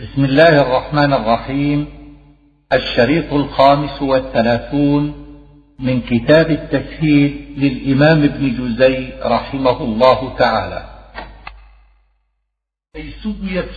بسم الله الرحمن الرحيم. الشريط الخامس والثلاثون من كتاب التسهيل للإمام ابن جزي رحمه الله تعالى. أي سويت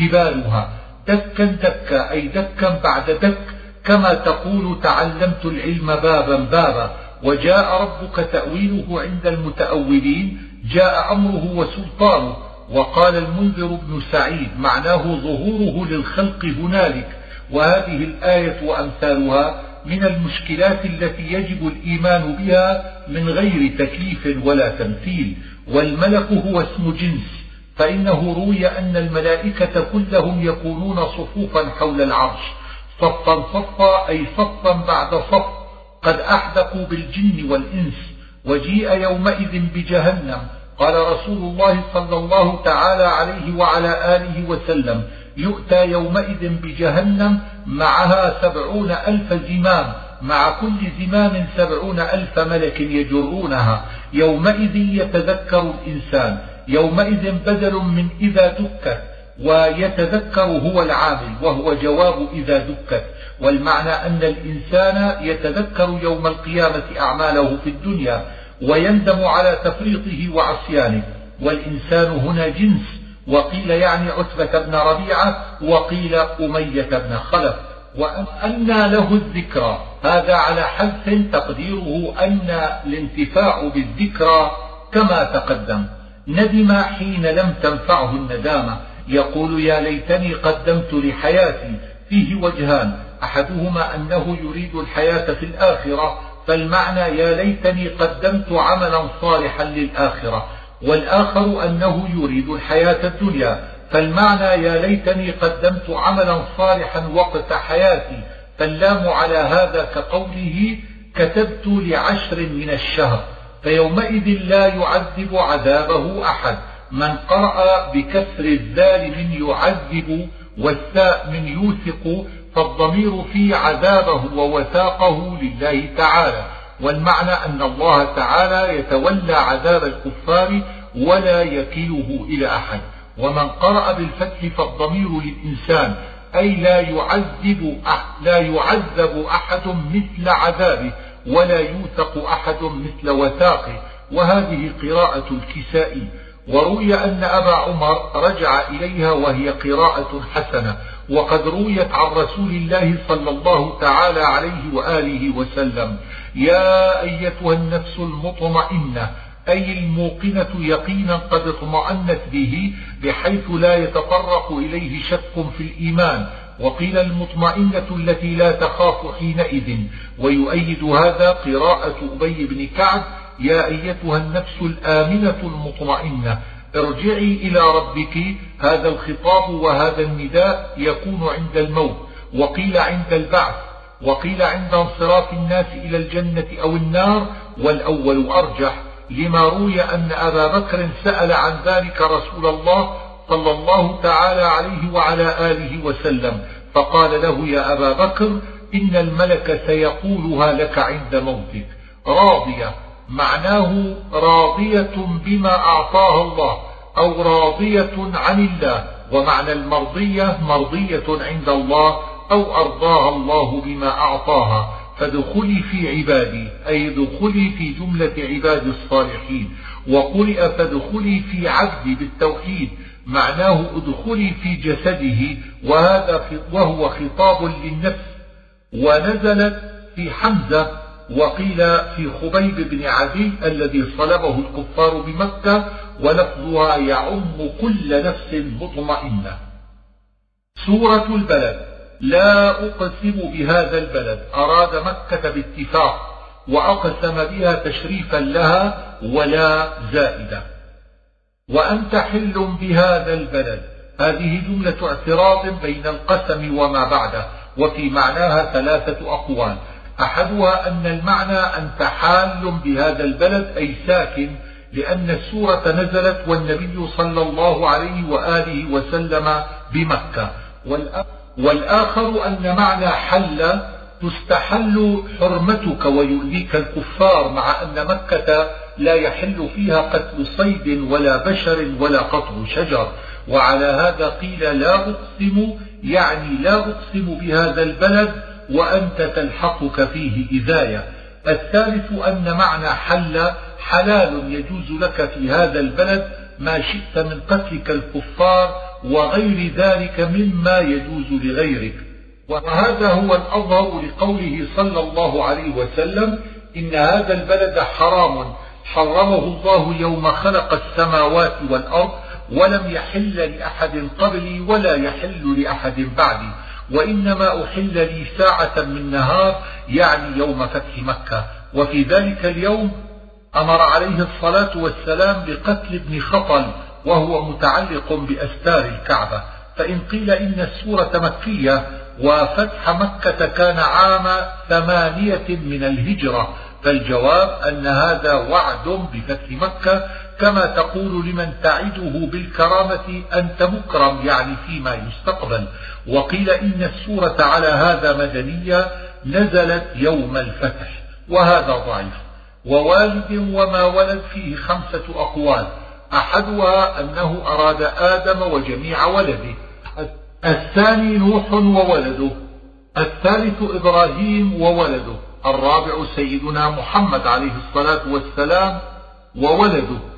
جبالها دكا دكا أي دكا بعد دك. كما تقول تعلمت العلم بابا بابا. وجاء ربك تأويله عند المتأولين جاء أمره وسلطانه. وقال المنذر بن سعيد معناه ظهوره للخلق هنالك وهذه الآية وأمثالها من المشكلات التي يجب الإيمان بها من غير تكليف ولا تمثيل والملك هو اسم جنس فإنه روي أن الملائكة كلهم يكونون صفوفا حول العرش صفا صفا أي صفا بعد صف قد أحدقوا بالجن والإنس وجيء يومئذ بجهنم. قال رسول الله صلى الله تعالى عليه وعلى آله وسلم يؤتى يومئذ بجهنم معها سبعون ألف زمام مع كل زمام سبعون ألف ملك يجرونها. يومئذ يتذكر الإنسان يومئذ بدل من إذا دكت ويتذكر هو العامل وهو جواب إذا دكت. والمعنى أن الإنسان يتذكر يوم القيامة أعماله في الدنيا ويندم على تفريطه وعصيانه. والإنسان هنا جنس. وقيل يعني عتبة بن ربيعة وقيل أمية بن خلف. وأن له الذكرى. هذا على حذف تقديره أن الانتفاع بالذكرى كما تقدم. ندم حين لم تنفعه الندامة. يقول يا ليتني قدمت لحياتي. فيه وجهان. أحدهما أنه يريد الحياة في الآخرة فالمعنى يا ليتني قدمت عملا صالحا للآخرة والآخر أنه يريد الحياة الدنيا. فالمعنى يا ليتني قدمت عملا صالحا وقت حياتي فاللام على هذا كقوله كتبت لعشر من الشهر فيومئذ لا يعذب عذابه أحد. من قرأ بكسر الذال من يعذب والثاء من يوثق فالضمير في عذابه ووثاقه لله تعالى. والمعنى أن الله تعالى يتولى عذاب الكفار ولا يكله إلى أحد. ومن قرأ بالفتح فالضمير للإنسان أي لا يعذب لا يعذب أحد مثل عذابه ولا يوثق أحد مثل وثاقه. وهذه قراءة الكسائي. وروي أن أبا عمر رجع إليها وهي قراءة حسنة. وقد رويت عن رسول الله صلى الله تعالى عليه وآله وسلم يا أيتها النفس المطمئنة أي الموقنة يقينا قد اطمأنت به بحيث لا يتطرق إليه شك في الإيمان. وقيل المطمئنة التي لا تخاف حينئذ. ويؤيد هذا قراءة أبي بن كعب يا أيتها النفس الآمنة المطمئنة ارجعي إلى ربك. هذا الخطاب وهذا النداء يكون عند الموت وقيل عند البعث وقيل عند انصراف الناس إلى الجنة أو النار والأول أرجح لما روي أن أبا بكر سأل عن ذلك رسول الله صلى الله تعالى عليه وعلى آله وسلم فقال له يا أبا بكر إن الملك سيقولها لك عند موتك. راضية معناه راضية بما أعطاها الله أو راضية عن الله ومعنى المرضية مرضية عند الله أو أرضاها الله بما أعطاها. فادخلي في عبادي أي ادخلي في جملة عباد الصالحين. وقرئ فادخلي في عبدي بالتوحيد معناه ادخلي في جسده وهذا وهو خطاب للنفس. ونزلت في حمزة وقيل في خبيب بن عدي الذي صلبه الكفار بمكة ولفظها يعم كل نفس مطمئنة. سورة البلد. لا أقسم بهذا البلد. أراد مكة باتفاق وأقسم بها تشريفا لها ولا زائدة. وأنت حل بهذا البلد. هذه جملة اعتراض بين القسم وما بعده. وفي معناها ثلاثة أقوال. أحدها أن المعنى أنت حال بهذا البلد أي ساكن لأن السورة نزلت والنبي صلى الله عليه وآله وسلم بمكة. والآخر أن معنى حل تستحل حرمتك ويؤذيك الكفار مع أن مكة لا يحل فيها قتل صيد ولا بشر ولا قطع شجر. وعلى هذا قيل لا أقسم يعني لا أقسم بهذا البلد وأنت تلحقك فيه إذاية. الثالث أن معنى حل حلال يجوز لك في هذا البلد ما شئت من قتلك الكفار وغير ذلك مما يجوز لغيرك. وهذا هو الأظهر لقوله صلى الله عليه وسلم إن هذا البلد حرام. حرمه الله يوم خلق السماوات والأرض ولم يحل لأحد قبلي ولا يحل لأحد بعدي. وإنما أحل لي ساعة من نهار يعني يوم فتح مكة. وفي ذلك اليوم أمر عليه الصلاة والسلام بقتل ابن خطل وهو متعلق بأستار الكعبة. فإن قيل إن السورة مكية وفتح مكة كان عام ثمانية من الهجرة فالجواب أن هذا وعد بفتح مكة كما تقول لمن تعده بالكرامة أنت مكرم يعني فيما يستقبل. وقيل إن السورة على هذا مدنية نزلت يوم الفتح وهذا ضعيف. ووالد وما ولد فيه خمسة أقوال. أحدها أنه أراد آدم وجميع ولده. الثاني نوح وولده. الثالث إبراهيم وولده. الرابع سيدنا محمد عليه الصلاة والسلام وولده.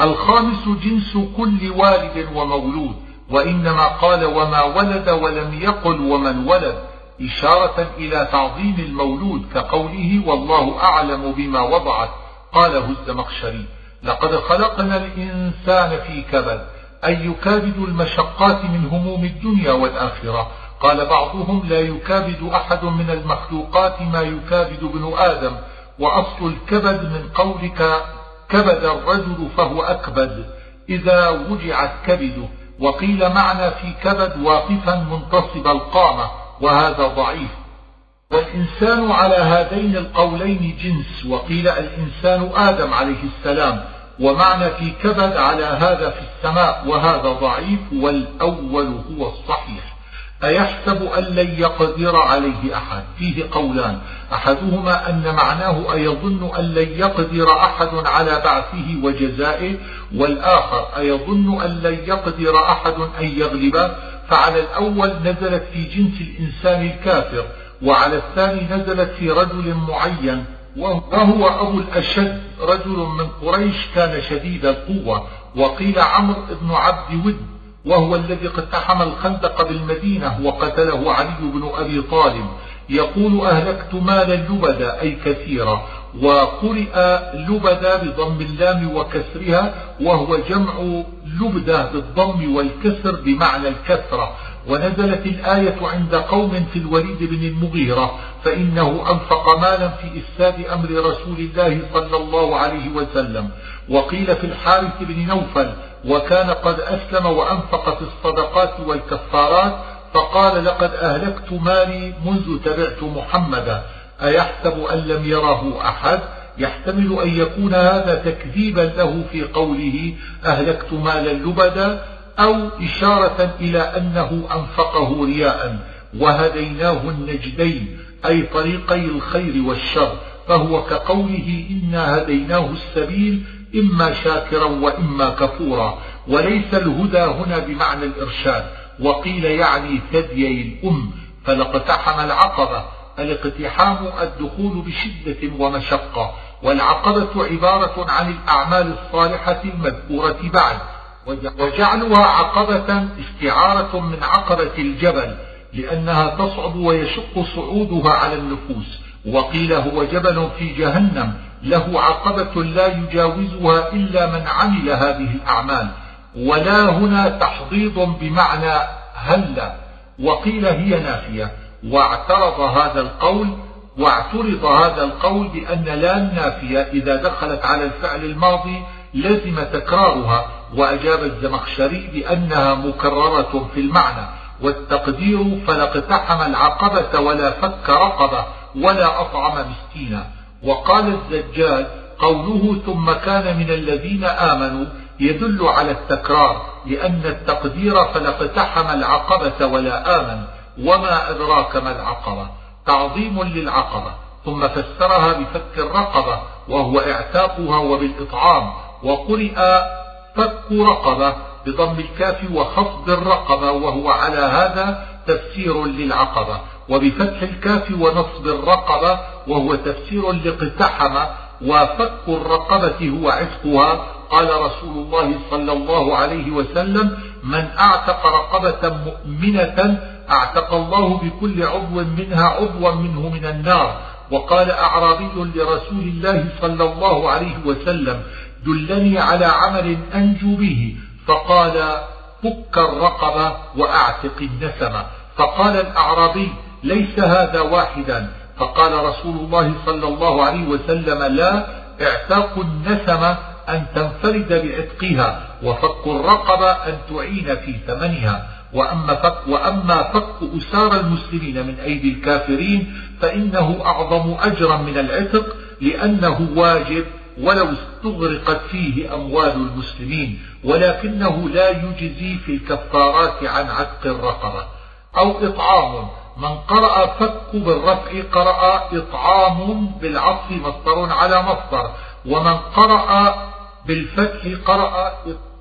الخامس جنس كل والد ومولود وإنما قال وما ولد ولم يقل ومن ولد إشارة إلى تعظيم المولود كقوله والله أعلم بما وضعت قاله الزمخشري. لقد خلقنا الإنسان في كبد أي يكابد المشقات من هموم الدنيا والآخرة. قال بعضهم لا يكابد أحد من المخلوقات ما يكابد ابن آدم وأصل الكبد من قولك كبد الرجل فهو أكبد إذا وجعت كبده وقيل معنى في كبد واقفا منتصب القامة وهذا ضعيف. والإنسان على هذين القولين جنس وقيل الإنسان آدم عليه السلام ومعنى في كبد على هذا في السماء وهذا ضعيف والأول هو الصحيح. أيحسب أن لن يقدر عليه أحد؟ فيه قولان. أحدهما أن معناه أيظن أن لن يقدر أحد على بعثه وجزائه والآخر أيظن أن لن يقدر أحد أن يغلبه. فعلى الأول نزلت في جنس الإنسان الكافر وعلى الثاني نزلت في رجل معين. وهو أبو الأشد رجل من قريش كان شديد القوة. وقيل عمرو بن عبد ود. وهو الذي اقتحم الخندق بالمدينة وقتله علي بن أبي طالب. يقول أهلكت مالا لبدا أي كثيرا وقرئ لبدا بضم اللام وكسرها وهو جمع لبدة بالضم والكسر بمعنى الكثرة ونزلت الآية عند قوم في الوليد بن المغيرة فإنه أنفق مالا في إفساد أمر رسول الله صلى الله عليه وسلم. وقيل في الحارث بن نوفل وكان قد أسلم وأنفق في الصدقات والكفارات فقال لقد أهلكت مالي منذ تبعت محمدا أيحسب أن لم يره أحد؟ يحتمل أن يكون هذا تكذيبا له في قوله أهلكت مالا لبدا أو إشارة إلى أنه أنفقه رياء. وهديناه النجدين أي طريقي الخير والشر. فهو كقوله إنا هديناه السبيل إما شاكرا وإما كفورا وليس الهدى هنا بمعنى الإرشاد. وقيل يعني ثديي الأم فلاقتحم العقبة. الاقتحام الدخول بشدة ومشقة. والعقبة عبارة عن الأعمال الصالحة المذكورة بعد. وجعلها عقبة استعارة من عقبة الجبل لأنها تصعب ويشق صعودها على النفوس. وقيل هو جبل في جهنم له عقبة لا يجاوزها إلا من عمل هذه الأعمال. ولا هنا تحضيض بمعنى هلا وقيل هي نافية. واعترض هذا القول واعترض هذا القول بأن لا النافية إذا دخلت على الفعل الماضي لزم تكرارها. وأجاب الزمخشري بأنها مكررة في المعنى. والتقدير فلا اقتحم العقبة ولا فك رقبة ولا أطعم مسكينا. وقال الزجاج قوله ثم كان من الذين آمنوا يدل على التكرار لأن التقدير فلا اقتحم العقبة ولا آمن وما أدراك ما العقبة؟ تعظيم للعقبة. ثم فسرها بفك الرقبة وهو اعتاقها وبالإطعام وقرئ فك رقبة بضم الكاف وخفض الرقبة وهو على هذا تفسير للعقبة. وبفتح الكاف ونصب الرقبة وهو تفسير لاقتحم وفك الرقبة هو عتقها. قال رسول الله صلى الله عليه وسلم من أعتق رقبة مؤمنة أعتق الله بكل عضو منها عضوا منه من النار. وقال أعرابي لرسول الله صلى الله عليه وسلم دلني على عمل أنجو به. فقال فك الرقبة وأعتق النسمة. فقال الأعرابي ليس هذا واحدا. فقال رسول الله صلى الله عليه وسلم لا اعتاق النسمة أن تنفرد بعتقها وفك الرقبة أن تعين في ثمنها. وأما فك, وأما فك أسار المسلمين من أيدي الكافرين فإنه أعظم أجرا من العتق لأنه واجب ولو استغرقت فيه أموال المسلمين ولكنه لا يجزي في الكفارات عن عتق الرقبة. أو إطعام من قرأ فك بالرفع قرأ إطعام بالعطف مصدر على مصدر. ومن قرأ بالفتح قرأ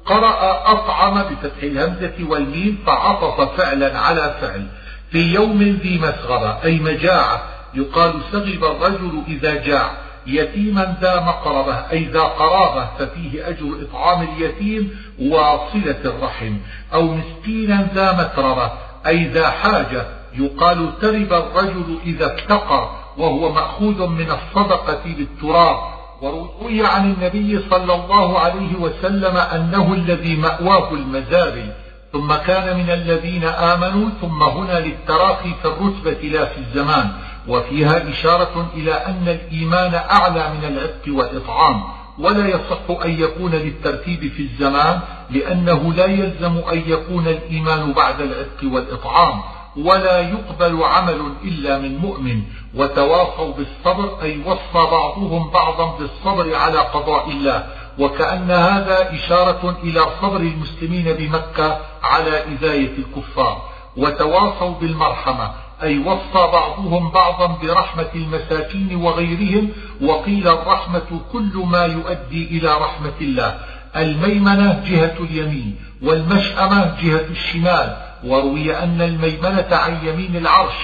قرأ أطعم بفتح الهمزة والميم فعطف فعلا على فعل. في يوم ذي مسغبة أي مجاعة يقال سغب الرجل إذا جاع. يتيما ذا مقربة أي ذا قرابة ففيه أجر إطعام اليتيم وصلة الرحم. أو مسكينا ذا متربة أي ذا حاجة يقال ترب الرجل إذا افتقر وهو مأخوذ من الصدقة بالتراب وروي عن النبي صلى الله عليه وسلم أنه الذي مأواه المزابل ثم كان من الذين آمنوا ثم هنا للتراخي في الرتبة لا في الزمان. وفيها إشارة إلى أن الإيمان أعلى من العتق والإطعام. ولا يصح أن يكون للترتيب في الزمان لأنه لا يلزم أن يكون الإيمان بعد العتق والإطعام. ولا يقبل عمل إلا من مؤمن وتواصوا بالصبر أي وصى بعضهم بعضا بالصبر على قضاء الله. وكأن هذا إشارة إلى صبر المسلمين بمكة على إزاية الكفار. وتواصوا بالمرحمة أي وصى بعضهم بعضا برحمة المساكين وغيرهم وقيل الرحمة كل ما يؤدي إلى رحمة الله. الميمنة جهة اليمين والمشأمة جهة الشمال وروي أن الميمنة عن يمين العرش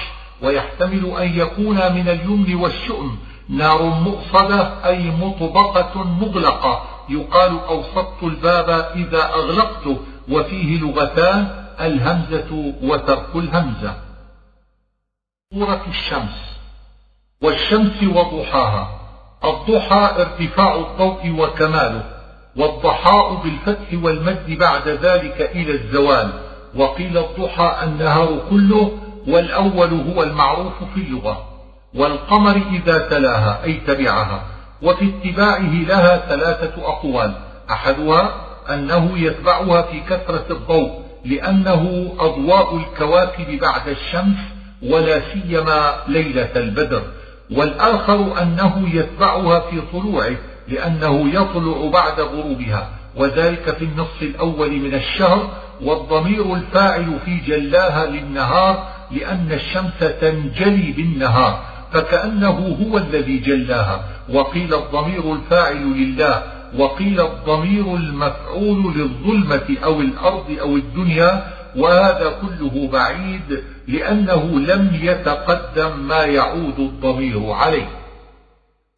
ويحتمل أن يكون من اليمن والشؤم نار مؤصدة أي مطبقة مغلقة. يقال أوسطت الباب إذا أغلقته وفيه لغتان الهمزة وترك الهمزة. سورة الشمس. والشمس وضحاها. الضحى ارتفاع الضوء وكماله والضحاء بالفتح والمد بعد ذلك إلى الزوال. وقيل الضحى النهار كله والأول هو المعروف في اللغة والقمر إذا تلاها أي تبعها وفي اتباعه لها ثلاثة أقوال أحدها أنه يتبعها في كثرة الضوء لأنه أضواء الكواكب بعد الشمس ولا سيما ليلة البدر والآخر أنه يتبعها في طلوعه لأنه يطلع بعد غروبها وذلك في النصف الأول من الشهر والضمير الفاعل في جلاها للنهار لأن الشمس تنجلي بالنهار فكأنه هو الذي جلاها. وقيل الضمير الفاعل لله وقيل الضمير المفعول للظلمة أو الأرض أو الدنيا وهذا كله بعيد لأنه لم يتقدم ما يعود الضمير عليه.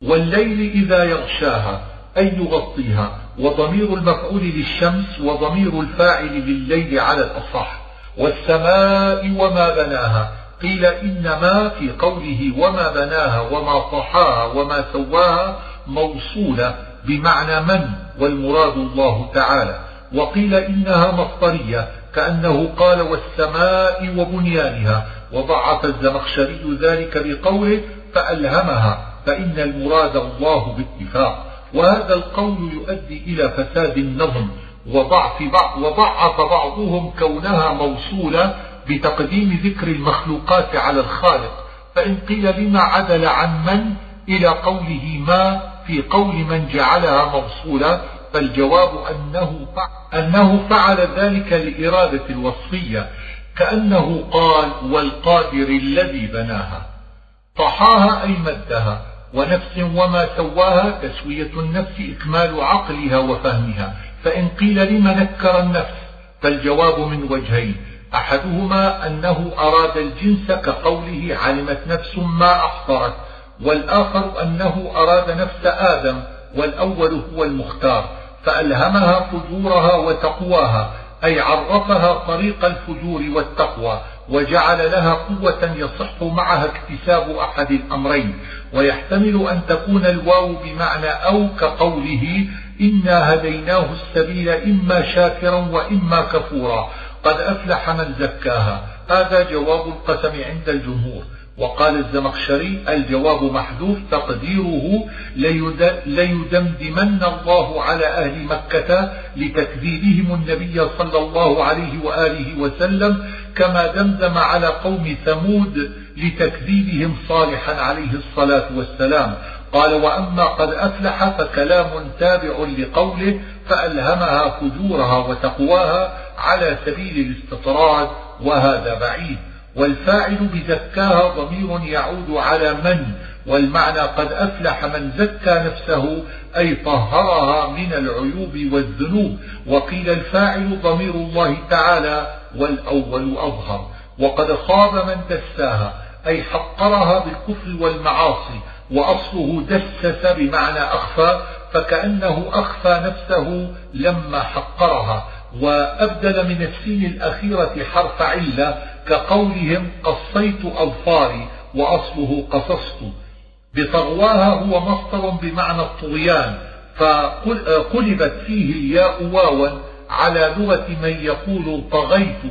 والليل إذا يغشاها أي يغطيها. وضمير المفعول للشمس وضمير الفاعل لليل على الأصح. والسماء وما بناها. قيل إنما في قوله وما بناها وما طحاها وما سواها موصولة بمعنى من والمراد الله تعالى. وقيل إنها مصدرية كأنه قال والسماء وبنيانها. وضعف الزمخشري ذلك بقوله فألهمها فإن المراد الله باتفاق. وهذا القول يؤدي إلى فساد النظم وضعف بعض وضعف بعضهم كونها موصولة بتقديم ذكر المخلوقات على الخالق. فإن قيل لما عدل عن من؟ إلى قوله ما في قول من جعلها موصولة. فالجواب أنه أنه فعل ذلك لإرادة الوصفية. كأنه قال والقادر الذي بناها. طحاها أي مدها. ونفس وما سواها تسوية النفس إكمال عقلها وفهمها. فإن قيل لم نكر النفس فالجواب من وجهين. أحدهما أنه أراد الجنس كقوله علمت نفس ما أحضرت والآخر أنه أراد نفس آدم والأول هو المختار. فألهمها فجورها وتقواها أي عرفها طريق الفجور والتقوى. وجعل لها قوة يصح معها اكتساب أحد الأمرين ويحتمل أن تكون الواو بمعنى أو كقوله إنا هديناه السبيل إما شاكرا وإما كفورا. قد أفلح من زكاها. هذا جواب القسم عند الجمهور. وقال الزمخشري الجواب محذوف تقديره ليدمدمن الله على أهل مكة لتكذيبهم النبي صلى الله عليه وآله وسلم كما دمدم على قوم ثمود لتكذيبهم صالحا عليه الصلاة والسلام. قال وأما قد أفلح فكلام تابع لقوله فألهمها فجورها وتقواها على سبيل الاستطراد وهذا بعيد. والفاعل بزكاها ضمير يعود على من؟ والمعنى قد أفلح من زكى نفسه أي طهرها من العيوب والذنوب. وقيل الفاعل ضمير الله تعالى والأول أظهر. وقد خاب من دساها أي حقرها بالكفر والمعاصي. وأصله دسس بمعنى أخفى فكأنه أخفى نفسه لما حقرها. وأبدل من السين الأخيرة حرف علة كقولهم قصيت أظفاري وأصله قصصت. بطغواها هو مصدر بمعنى الطغيان فقلبت فيه الياء واوا على لغة من يقول طغيت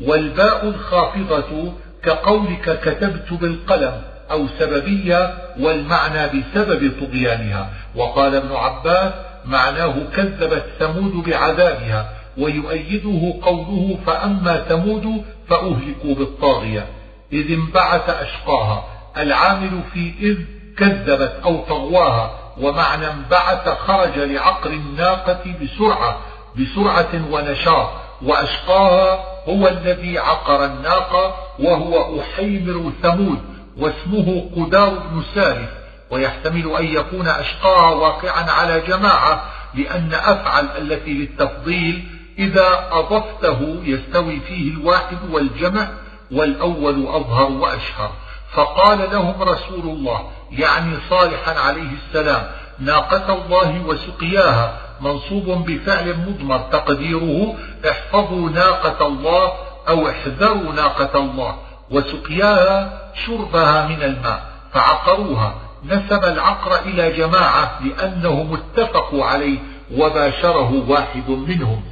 والباء الخافضة كقولك كتبت بالقلم أو سببية والمعنى بسبب طغيانها. وقال ابن عباس معناه كذبت ثمود بعذابها. ويؤيده قوله فأما ثمود فأهلكوا بالطاغية. إذ انبعث أشقاها. العامل في إذ كذبت أو طغواها. ومعنى انبعث خرج لعقر الناقة بسرعة بسرعة ونشاط. وأشقاها هو الذي عقر الناقة وهو أحيمر ثمود واسمه قدار بن سالف. ويحتمل أن يكون أشقاها واقعا على جماعة لأن أفعل التي للتفضيل إذا أضفته يستوي فيه الواحد والجمع والأول أظهر وأشهر. فقال لهم رسول الله يعني صالحا عليه السلام ناقة الله وسقياها منصوب بفعل مضمر تقديره احفظوا ناقة الله أو احذروا ناقة الله وسقياها شربها من الماء فعقروها نسب العقر إلى جماعة لأنهم اتفقوا عليه وباشره واحد منهم.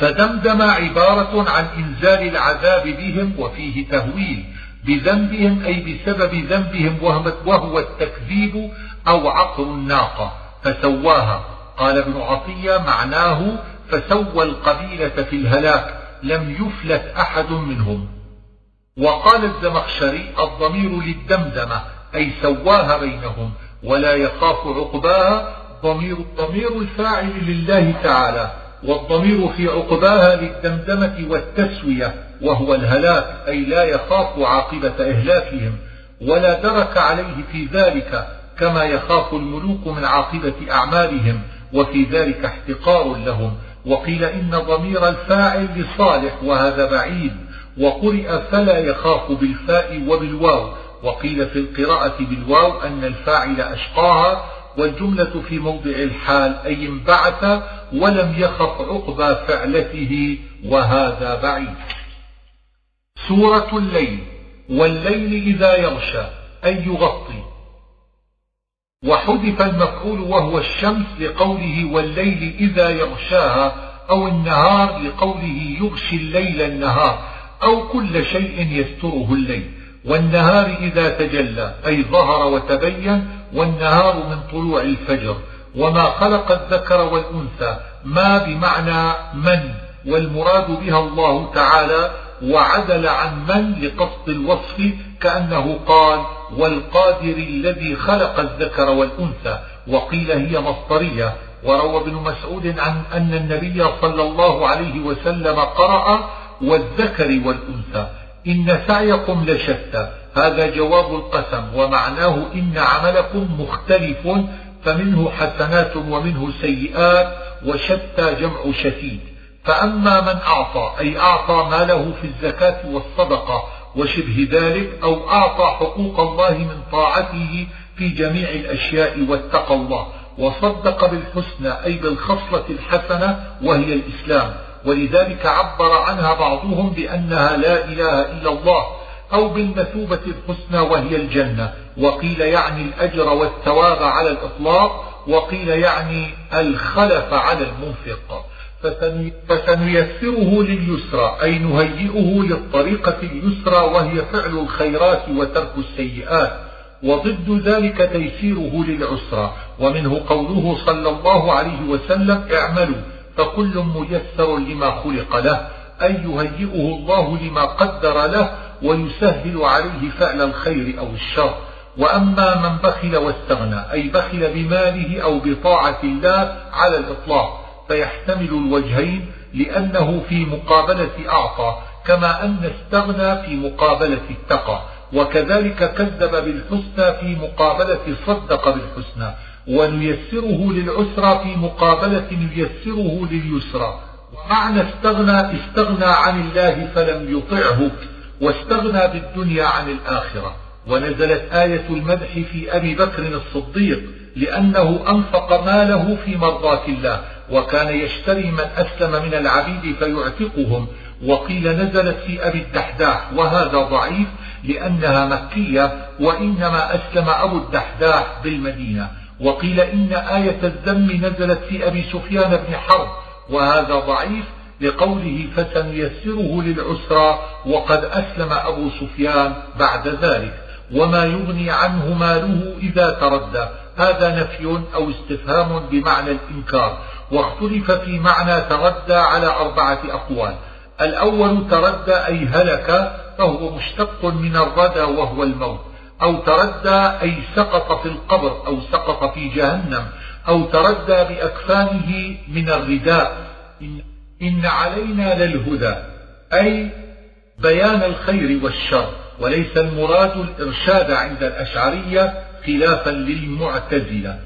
فدمدم عبارة عن إنزال العذاب بهم وفيه تهويل بذنبهم أي بسبب ذنبهم وهو التكذيب أو عقر الناقة. فسواها. قال ابن عطية معناه فسوى القبيلة في الهلاك لم يفلت أحد منهم. وقال الزمخشري الضمير للدمدمة أي سواها بينهم ولا يخاف عقباها ضمير الضمير الفاعل لله تعالى. والضمير في عقباها للدمدمة والتسوية وهو الهلاك أي لا يخاف عاقبة إهلاكهم ولا درك عليه في ذلك كما يخاف الملوك من عاقبة أعمالهم وفي ذلك احتقار لهم. وقيل إن ضمير الفاعل لصالح وهذا بعيد وقرئ فلا يخاف بالفاء وبالواو. وقيل في القراءة بالواو أن الفاعل أشقاها والجملة في موضع الحال أي انبعث ولم يخف عقبى فعلته وهذا بعيد. سورة الليل والليل إذا يغشى أي يغطي. وحذف المفعول وهو الشمس لقوله والليل إذا يغشاها أو النهار لقوله يغشي الليل النهار أو كل شيء يستره الليل. والنهار إذا تجلى أي ظهر وتبين والنهار من طلوع الفجر. وما خلق الذكر والأنثى ما بمعنى من والمراد بها الله تعالى وعدل عن من لقصد الوصف كأنه قال والقادر الذي خلق الذكر والأنثى. وقيل هي مصدرية. وروى ابن مسعود عن أن النبي صلى الله عليه وسلم قرأ والذكر والأنثى. إن سعيكم لشتى. هذا جواب القسم ومعناه إن عملكم مختلف فمنه حسنات ومنه سيئات وشتى جمع شتيت. فأما من أعطى أي أعطى ماله في الزكاة والصدقة وشبه ذلك أو أعطى حقوق الله من طاعته في جميع الأشياء واتقى الله وصدق بالحسنى أي بالخصلة الحسنة وهي الإسلام. ولذلك عبر عنها بعضهم بأنها لا إله إلا الله أو بالمثوبة الحسنى وهي الجنة وقيل يعني الأجر والثواب على الإطلاق وقيل يعني الخلف على المنفق. فسنيسره لليسرى أي نهيئه للطريقة اليسرى وهي فعل الخيرات وترك السيئات وضد ذلك تيسيره للعسرى. ومنه قوله صلى الله عليه وسلم اعملوا. فكل ميسر لما خلق له أي يهيئه الله لما قدر له ويسهل عليه فعل الخير أو الشر. وأما من بخل واستغنى أي بخل بماله أو بطاعة الله على الإطلاق فيحتمل الوجهين لأنه في مقابلة أعطى كما أن استغنى في مقابلة اتقى. وكذلك كذب بالحسنى في مقابلة صدق بالحسنى. ونيسره للعسرى في مقابلة نيسره لليسرى. ومعنى استغنى استغنى عن الله فلم يطعه واستغنى بالدنيا عن الآخرة. ونزلت آية المدح في أبي بكر الصديق لأنه أنفق ماله في مرضاة الله وكان يشتري من أسلم من العبيد فيعتقهم. وقيل نزلت في أبي الدحداح وهذا ضعيف لأنها مكية وإنما أسلم أبو الدحداح بالمدينة. وقيل إن آية الذم نزلت في أبي سفيان بن حرب وهذا ضعيف لقوله فسنيسره للعسرى وقد أسلم أبو سفيان بعد ذلك وما يغني عنه ماله إذا تردى. هذا نفي أو استفهام بمعنى الإنكار. واختلف في معنى تردى على أربعة أقوال. الأول تردى أي هلك فهو مشتق من الردى وهو الموت. أو تردى أي سقط في القبر أو سقط في جهنم أو تردى بأكفانه من الرداء. إن علينا للهدى أي بيان الخير والشر وليس المراد الإرشاد عند الأشعرية خلافا للمعتزلة.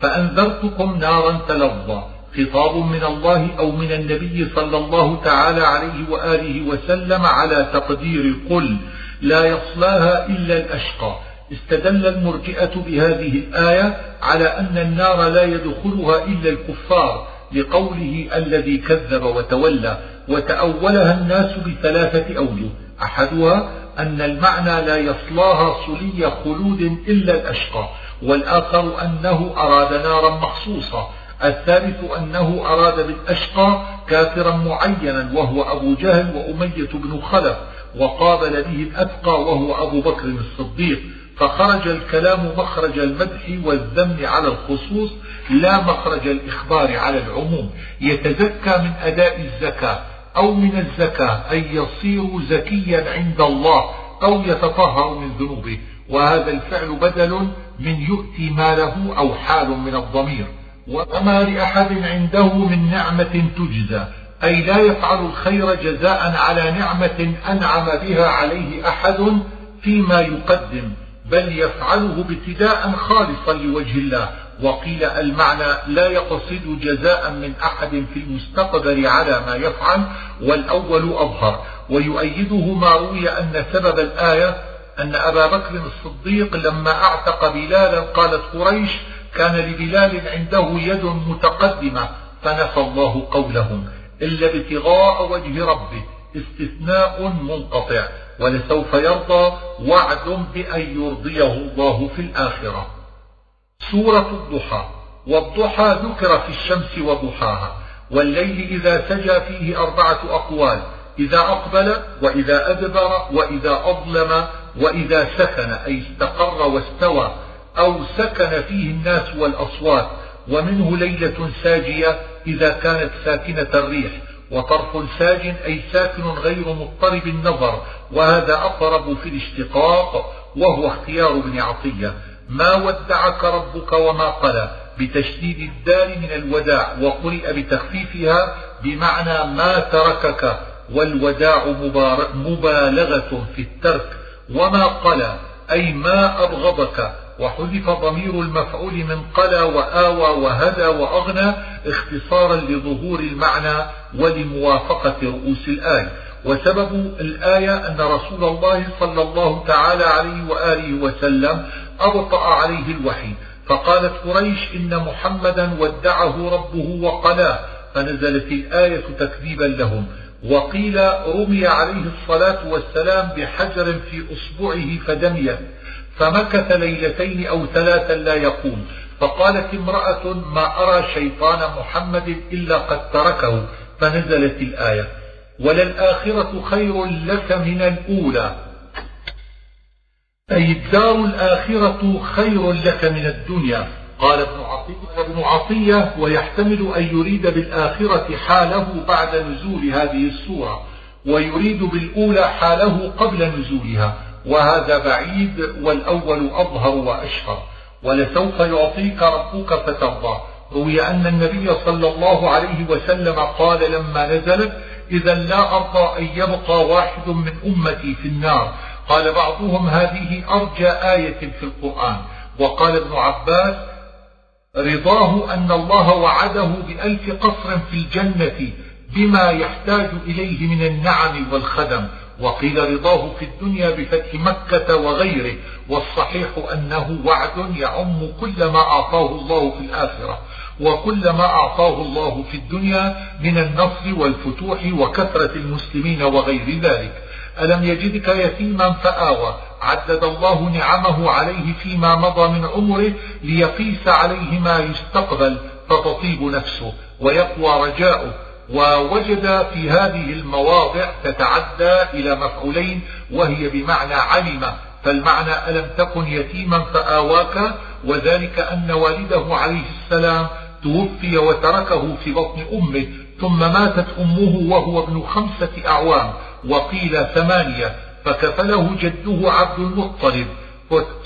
فأنذرتكم نارا تلظى خطاب من الله أو من النبي صلى الله تعالى عليه وآله وسلم على تقدير قل. لا يصلاها إلا الأشقى. استدل المرجئة بهذه الآية على أن النار لا يدخلها إلا الكفار لقوله الذي كذب وتولى وتأولها الناس بثلاثة أوجه. أحدها أن المعنى لا يصلاها صلي خلود إلا الأشقى والآخر أنه أراد نارا مخصوصة. الثالث أنه أراد بالأشقى كافرا معينا وهو أبو جهل وأمية بن خلف. وقابل به الأتقى وهو أبو بكر الصديق فخرج الكلام مخرج المدح والذم على الخصوص لا مخرج الإخبار على العموم. يتزكى من أداء الزكاة أو من الزكاة أي يصير زكيا عند الله أو يتطهر من ذنوبه. وهذا الفعل بدل من يؤتي ماله أو حال من الضمير. وما لأحد عنده من نعمة تجزى. أي لا يفعل الخير جزاء على نعمة أنعم بها عليه أحد فيما يقدم بل يفعله ابتداء خالصا لوجه الله. وقيل المعنى لا يقصد جزاء من أحد في المستقبل على ما يفعل والأول أظهر. ويؤيده ما روي أن سبب الآية أن أبا بكر الصديق لما أعتق بلالا قالت قريش كان لبلال عنده يد متقدمة فنفى الله قولهم. إلا ابتغاء وجه ربه استثناء منقطع ولسوف يرضى وعد بأن يرضيه الله في الآخرة. سورة الضحى والضحى ذكر في الشمس وضحاها والليل إذا سجى فيه أربعة أقوال إذا أقبل وإذا أدبر وإذا أظلم وإذا سكن أي استقر واستوى أو سكن فيه الناس والأصوات ومنه ليلة ساجية إذا كانت ساكنة الريح وطرف ساج أي ساكن غير مضطرب النظر وهذا أقرب في الاشتقاق وهو اختيار ابن عطية. ما ودعك ربك وما قلى؟ بتشديد الدال من الوداع وقرئ بتخفيفها بمعنى ما تركك والوداع مبالغة في الترك. وما قلى؟ أي ما أبغضك وحذف ضمير المفعول من قلى وآوى وهدى وأغنى اختصارا لظهور المعنى ولموافقة رؤوس الآية وسبب الآية أن رسول الله صلى الله تعالى عليه وآله وسلم أبطأ عليه الوحي. فقالت قريش إن محمدا ودعه ربه وقلاه. فنزلت الآية تكذيبا لهم. وقيل رمي عليه الصلاة والسلام بحجر في أصبعه فدميت فمكث ليلتين أو ثلاثا لا يقوم. فقالت امرأة ما أرى شيطان محمد إلا قد تركه. فنزلت الآية. وللآخرة خير لك من الأولى. أي الدار الآخرة خير لك من الدنيا. قال ابن عطية, ابن عطية ويحتمل أن يريد بالآخرة حاله بعد نزول هذه السورة ويريد بالأولى حاله قبل نزولها. وهذا بعيد والأول أظهر وأشهر. ولسوف يعطيك ربك فترضى. روي أن النبي صلى الله عليه وسلم قال لما نزلت إذا لا أرضى أن يبقى واحد من أمتي في النار. قال بعضهم هذه أرجى آية في القرآن. وقال ابن عباس رضاه أن الله وعده بألف قصر في الجنة بما يحتاج إليه من النعم والخدم. وقيل رضاه في الدنيا بفتح مكة وغيره والصحيح أنه وعد يعم كل ما أعطاه الله في الآخرة وكل ما أعطاه الله في الدنيا من النصر والفتوح وكثرة المسلمين وغير ذلك. ألم يجدك يتيما فآوى عدد الله نعمه عليه فيما مضى من عمره ليقيس عليه ما يستقبل فتطيب نفسه ويقوى رجاؤه. ووجد في هذه المواضع تتعدى إلى مفعولين وهي بمعنى علم. فالمعنى ألم تكن يتيما فآواك؟ وذلك أن والده عليه السلام توفي وتركه في بطن أمه ثم ماتت أمه وهو ابن خمسة أعوام وقيل ثمانية فكفله جده عبد المطلب.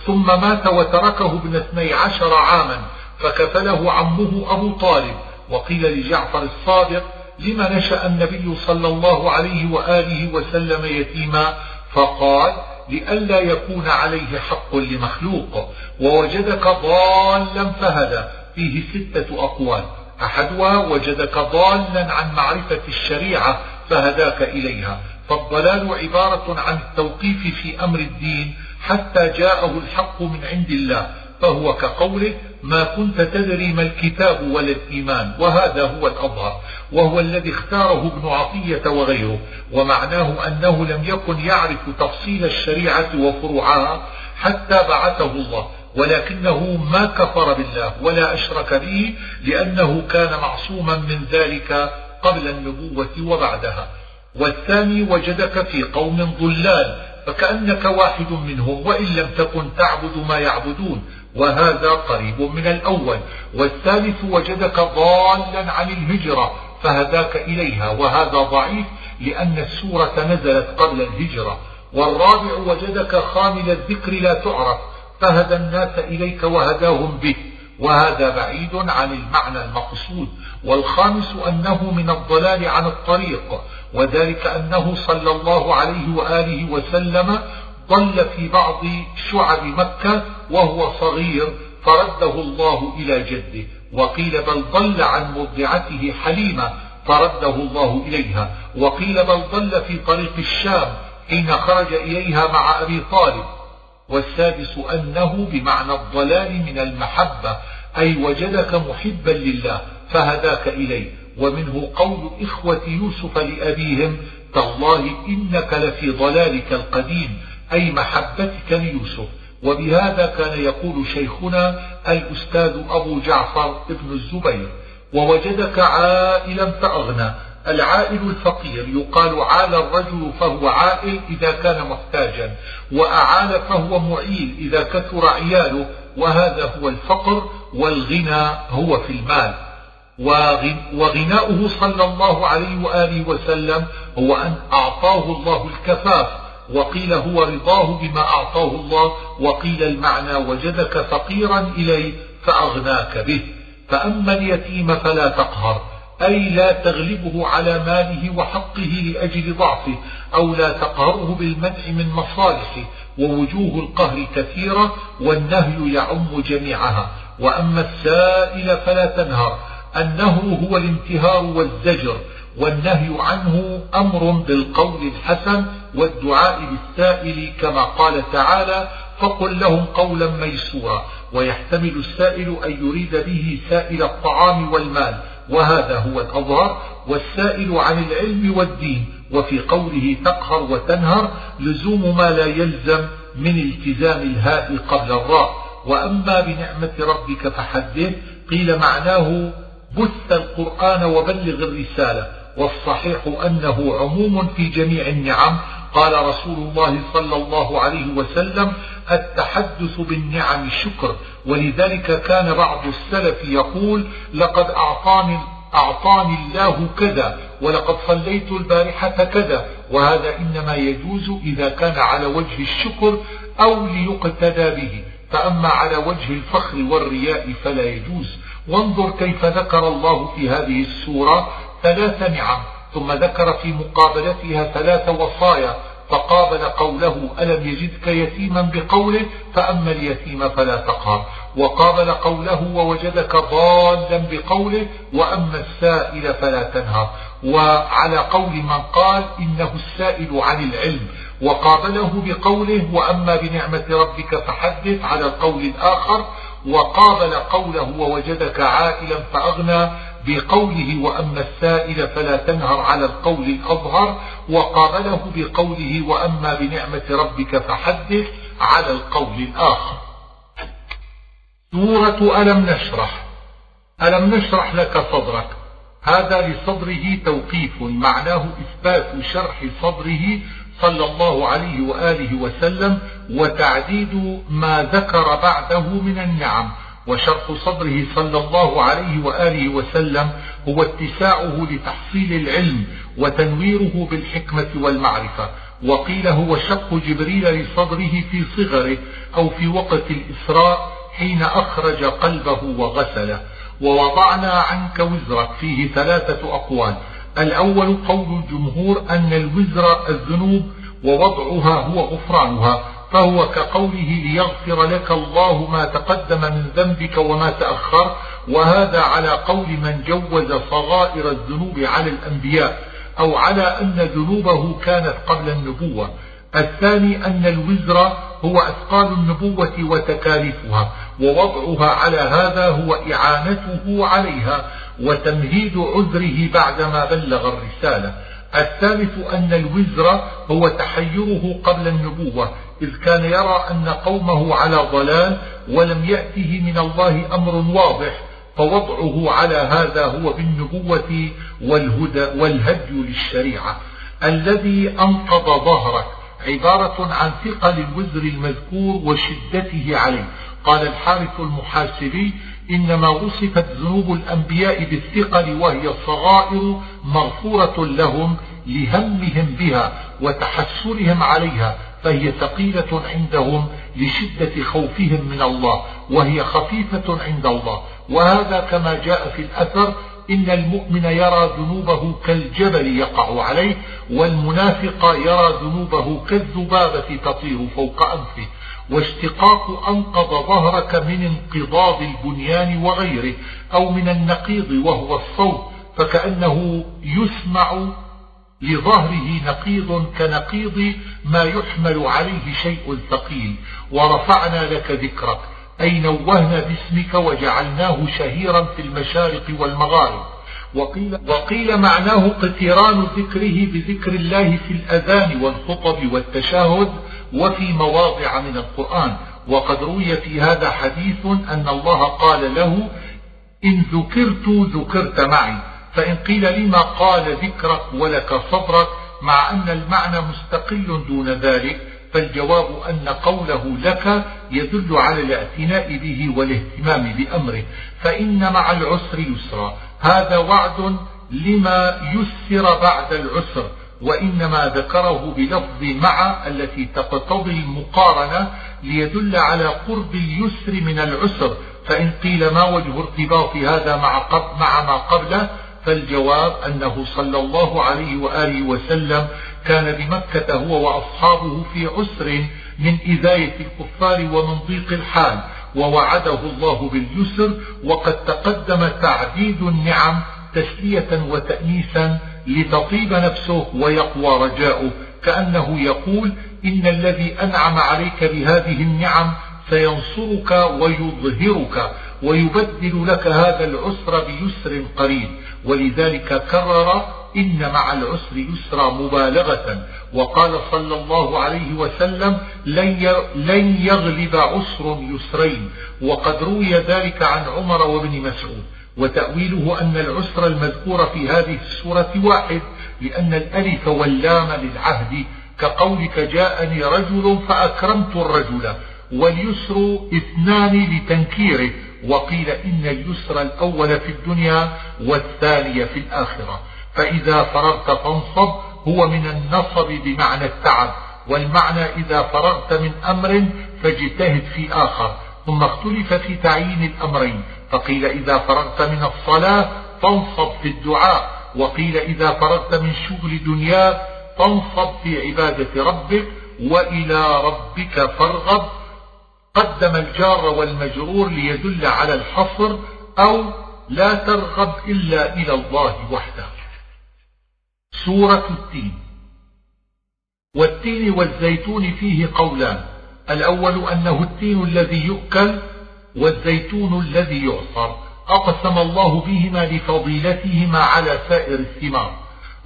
ثم مات وتركه ابن اثني عشر عاما فكفله عمه أبو طالب وقيل لجعفر الصادق لما نشأ النبي صلى الله عليه وآله وسلم يتيما؟ فقال لئلا يكون عليه حق لمخلوق. ووجدك ضالا فهدى. فيه ستة أقوال. أحدها وجدك ضالا عن معرفة الشريعة فهداك إليها. فالضلال عبارة عن التوقيف في أمر الدين حتى جاءه الحق من عند الله. فهو كقوله ما كنت تدري ما الكتاب ولا الإيمان. وهذا هو الأظهر. وهو الذي اختاره ابن عطية وغيره ومعناه أنه لم يكن يعرف تفصيل الشريعة وفروعها حتى بعثه الله ولكنه ما كفر بالله ولا أشرك به لأنه كان معصوما من ذلك قبل النبوة وبعدها. والثاني وجدك في قوم ضلال فكأنك واحد منهم وإن لم تكن تعبد ما يعبدون وهذا قريب من الأول. والثالث وجدك ضالا عن الهجرة فهداك إليها. وهذا ضعيف لأن السورة نزلت قبل الهجرة. والرابع وجدك خامل الذكر لا تعرف. فهدى الناس إليك وهداهم به. وهذا بعيد عن المعنى المقصود. والخامس أنه من الضلال عن الطريق. وذلك أنه صلى الله عليه وآله وسلم ضل في بعض شعب مكة وهو صغير فرده الله إلى جده وقيل بل ضل عن مرضعته حليمة فرده الله إليها وقيل بل ضل في طريق الشام حين خرج إليها مع أبي طالب والسادس أنه بمعنى الضلال من المحبة أي وجدك محبا لله فهداك إليه ومنه قول إخوة يوسف لأبيهم تالله إنك لفي ضلالك القديم أي محبتك ليوسف. وبهذا كان يقول شيخنا الأستاذ أبو جعفر ابن الزبير ووجدك عائلا فأغنى. العائل الفقير يقال عال الرجل فهو عائل إذا كان محتاجا وأعال فهو معيل إذا كثر عياله وهذا هو الفقر والغنى هو في المال. وغناؤه صلى الله عليه وآله وسلم هو أن أعطاه الله الكفاف وقيل هو رضاه بما أعطاه الله وقيل المعنى وجدك فقيرا إليه فأغناك به. فأما اليتيم فلا تقهر أي لا تغلبه على ماله وحقه لأجل ضعفه أو لا تقهره بالمنع من مصالحه. ووجوه القهر كثيرة والنهي يعم جميعها. وأما السائل فلا تنهر النهر هو الانتهار والزجر. والنهي عنه أمر بالقول الحسن والدعاء للسائل كما قال تعالى فقل لهم قولا ميسورا ويحتمل السائل أن يريد به سائل الطعام والمال وهذا هو الأظهر والسائل عن العلم والدين وفي قوله تقهر وتنهر لزوم ما لا يلزم من التزام الهاء قبل الراء وأما بنعمة ربك فحدث قيل معناه بث القرآن وبلغ الرسالة والصحيح أنه عموم في جميع النعم قال رسول الله صلى الله عليه وسلم التحدث بالنعم شكر ولذلك كان بعض السلف يقول لقد أعطاني أعطاني الله كذا ولقد صليت البارحة كذا وهذا إنما يجوز إذا كان على وجه الشكر أو ليقتدى به. فأما على وجه الفخر والرياء فلا يجوز. وانظر كيف ذكر الله في هذه السورة ثلاث نعم ثم ذكر في مقابلتها ثلاث وصايا فقابل قوله ألم يجدك يتيما بقوله؟ فأما اليتيم فلا تقهر. وقابل قوله ووجدك ضالا بقوله وأما السائل فلا تنهر. وعلى قول من قال إنه السائل عن العلم. وقابله بقوله وأما بنعمة ربك فحدث على القول الآخر. وقابل قوله ووجدك عائلا فأغنى. بقوله وأما السائل فلا تنهر على القول الأظهر وقابله بقوله وأما بنعمة ربك فحدث على القول الآخر. سورة ألم نشرح. ألم نشرح لك صدرك. هذا لصدره توقيف معناه إثبات شرح صدره صلى الله عليه وآله وسلم وتعديد ما ذكر بعده من النعم. وشرح صدره صلى الله عليه وآله وسلم هو اتساعه لتحصيل العلم وتنويره بالحكمة والمعرفة. وقيل هو شق جبريل لصدره في صغره أو في وقت الإسراء حين أخرج قلبه وغسله. ووضعنا عنك وزرك. فيه ثلاثة أقوال. الأول قول الجمهور أن الوزر الذنوب ووضعها هو غفرانها. فهو كقوله ليغفر لك الله ما تقدم من ذنبك وما تأخر وهذا على قول من جوز صغائر الذنوب على الأنبياء أو على أن ذنوبه كانت قبل النبوة. الثاني أن الوزر هو أثقال النبوة وتكاليفها ووضعها على هذا هو إعانته عليها وتمهيد عذره بعدما بلغ الرسالة. الثالث أن الوزر هو تحيره قبل النبوة إذ كان يرى أن قومه على ضلال ولم يأته من الله أمر واضح فوضعه على هذا هو بالنبوة والهدى والهدي للشريعة. الذي أنقض ظهرك عبارة عن ثقل الوزر المذكور وشدته عليه. قال الحارث المحاسبي إنما وصفت ذنوب الأنبياء بالثقل وهي الصغائر مغفورة لهم لهمهم بها وتحسرهم عليها فهي ثقيلة عندهم لشدة خوفهم من الله وهي خفيفة عند الله. وهذا كما جاء في الأثر إن المؤمن يرى ذنوبه كالجبل يقع عليه والمنافق يرى ذنوبه كالذبابة تطير فوق أنفه. واشتقاق أنقض ظهرك من انقضاض البنيان وغيره أو من النقيض وهو الصوت فكأنه يسمع لظهره نقيض كنقيض ما يحمل عليه شيء ثقيل. ورفعنا لك ذكرك أي نوهنا باسمك وجعلناه شهيرا في المشارق والمغارب. وقيل, وقيل معناه اقتران ذكره بذكر الله في الأذان والخطب والتشاهد وفي مواضع من القرآن. وقد روي في هذا حديث أن الله قال له إن ذكرت ذكرت معي. فإن قيل لما قال ذكرك ولك صبرك مع أن المعنى مستقل دون ذلك فالجواب أن قوله لك يدل على الاعتناء به والاهتمام بأمره. فإن مع العسر يسرا. هذا وعد لما يسر بعد العسر. وإنما ذكره بلفظ مع التي تقتضي المقارنة ليدل على قرب اليسر من العسر. فإن قيل ما وجه ارتباط هذا مع, مع ما قبله فالجواب أنه صلى الله عليه وآله وسلم كان بمكة هو وأصحابه في عسر من إذاية الكفار ومن ضيق الحال ووعده الله باليسر وقد تقدم تعديد النعم تسلية وتأنيسا لتطيب نفسه ويقوى رجاؤه كأنه يقول إن الذي أنعم عليك بهذه النعم سينصرك ويظهرك ويبدل لك هذا العسر بيسر قريب ولذلك كرر إن مع العسر يسرا مبالغة. وقال صلى الله عليه وسلم لن يغلب عسر يسرين. وقد روي ذلك عن عمر وابن مسعود. وتأويله أن العسر المذكور في هذه السورة واحد لأن الألف واللام للعهد كقولك جاءني رجل فأكرمت الرجل واليسر اثنان لتنكيره وقيل إن اليسر الأول في الدنيا والثاني في الآخرة. فإذا فرغت فانصب هو من النصب بمعنى التعب والمعنى إذا فرغت من أمر فاجتهد في آخر ثم اختلف في تعيين الأمرين. فقيل إذا فرغت من الصلاة فانصب في الدعاء وقيل إذا فرغت من شغل دنياك فانصب في عبادة ربك وإلى ربك فارغب. قدم الجار والمجرور ليدل على الحصر أو لا ترغب إلا إلى الله وحده. سورة التين. والتين والزيتون فيه قولان. الأول أنه التين الذي يؤكل والزيتون الذي يعصر أقسم الله بهما لفضيلتهما على سائر الثمار.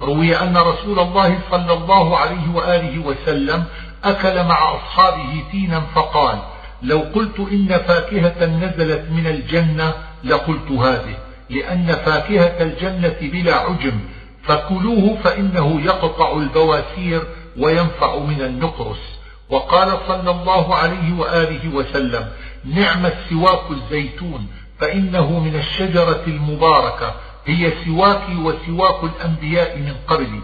روي أن رسول الله صلى الله عليه وآله وسلم أكل مع أصحابه تينا فقال لو قلت إن فاكهة نزلت من الجنة لقلت هذه لأن فاكهة الجنة بلا عجم فكلوه فإنه يقطع البواسير وينفع من النقرس. وقال صلى الله عليه وآله وسلم نعم السواك الزيتون فإنه من الشجرة المباركة هي سواكي وسواك الأنبياء من قبلي.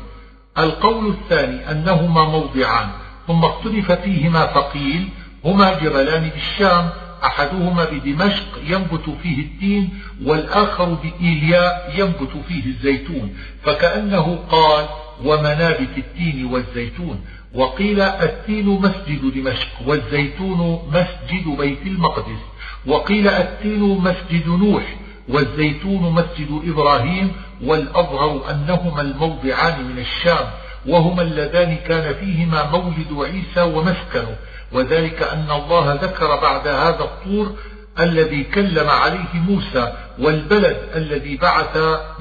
القول الثاني أنهما موضعان ثم اختلف فيهما فقيل هما جبلان بالشام أحدهما بدمشق ينبت فيه التين والآخر بإيلياء ينبت فيه الزيتون فكأنه قال ومنابت التين والزيتون وقيل التين مسجد دمشق والزيتون مسجد بيت المقدس وقيل التين مسجد نوح والزيتون مسجد إبراهيم والأظهر أنهما الموضعان من الشام وهما اللذان كان فيهما مولد عيسى ومسكنه. وذلك أن الله ذكر بعد هذا الطور الذي كلم عليه موسى والبلد الذي بعث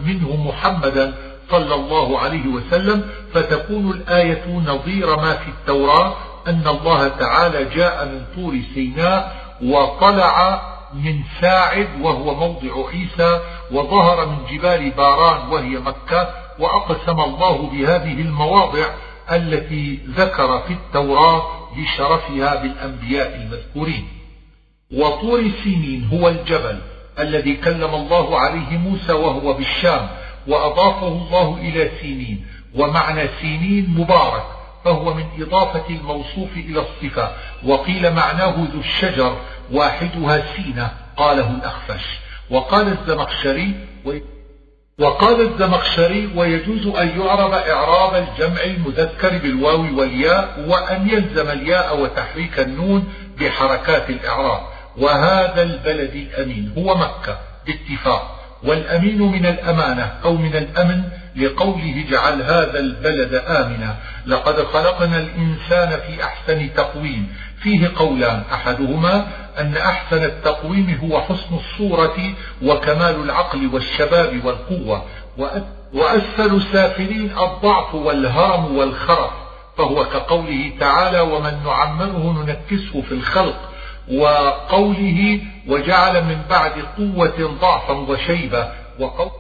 منه محمدا صلى الله عليه وسلم فتكون الآية نظير ما في التوراة أن الله تعالى جاء من طور سيناء وطلع من ساعد وهو موضع عيسى وظهر من جبال باران وهي مكة وأقسم الله بهذه المواضع التي ذكر في التوراة لشرفها بالأنبياء المذكورين. وطور سينين هو الجبل الذي كلم الله عليه موسى وهو بالشام وأضافه الله إلى سينين. ومعنى سينين مبارك فهو من إضافة الموصوف إلى الصفة. وقيل معناه ذو الشجر واحدها سينة قاله الأخفش. وقال الزمخشري وقال الزمخشري ويجوز أن يعرب إعراب الجمع المذكر بالواو والياء وأن يلزم الياء وتحريك النون بحركات الإعراب. وهذا البلد الأمين هو مكة باتفاق. والأمين من الأمانة أو من الأمن لقوله اجعل هذا البلد آمنا. لقد خلقنا الإنسان في أحسن تقويم. فيه قولان. أحدهما أن أحسن التقويم هو حسن الصورة وكمال العقل والشباب والقوة. وأسفل سافلين الضعف والهرم والخرف. فهو كقوله تعالى ومن نعمره ننكسه في الخلق وقوله وجعل من بعد قوة ضعفا وشيبة.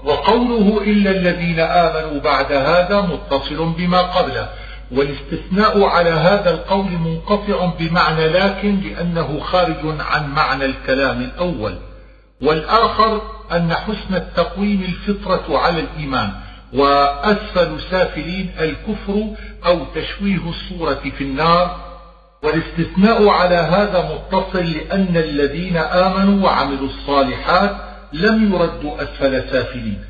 وقوله إلا الذين آمنوا بعد هذا متصل بما قبله. والاستثناء على هذا القول منقطع بمعنى لكن لأنه خارج عن معنى الكلام الأول. والآخر أن حسن التقويم الفطرة على الإيمان وأسفل سافلين الكفر أو تشويه الصورة في النار. والاستثناء على هذا متصل لأن الذين آمنوا وعملوا الصالحات لم يردوا أسفل سافلين.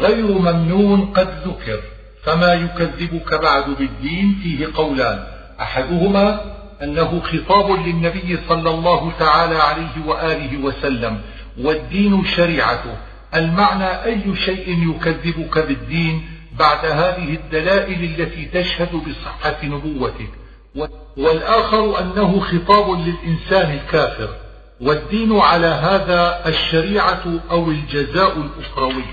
غير ممنون قد ذكر فما يكذبك بعد بالدين فيه قولان. أحدهما أنه خطاب للنبي صلى الله تعالى عليه وآله وسلم والدين شريعته. المعنى أي شيء يكذبك بالدين بعد هذه الدلائل التي تشهد بصحة نبوتك؟ والآخر أنه خطاب للإنسان الكافر والدين على هذا الشريعة أو الجزاء الأخروي.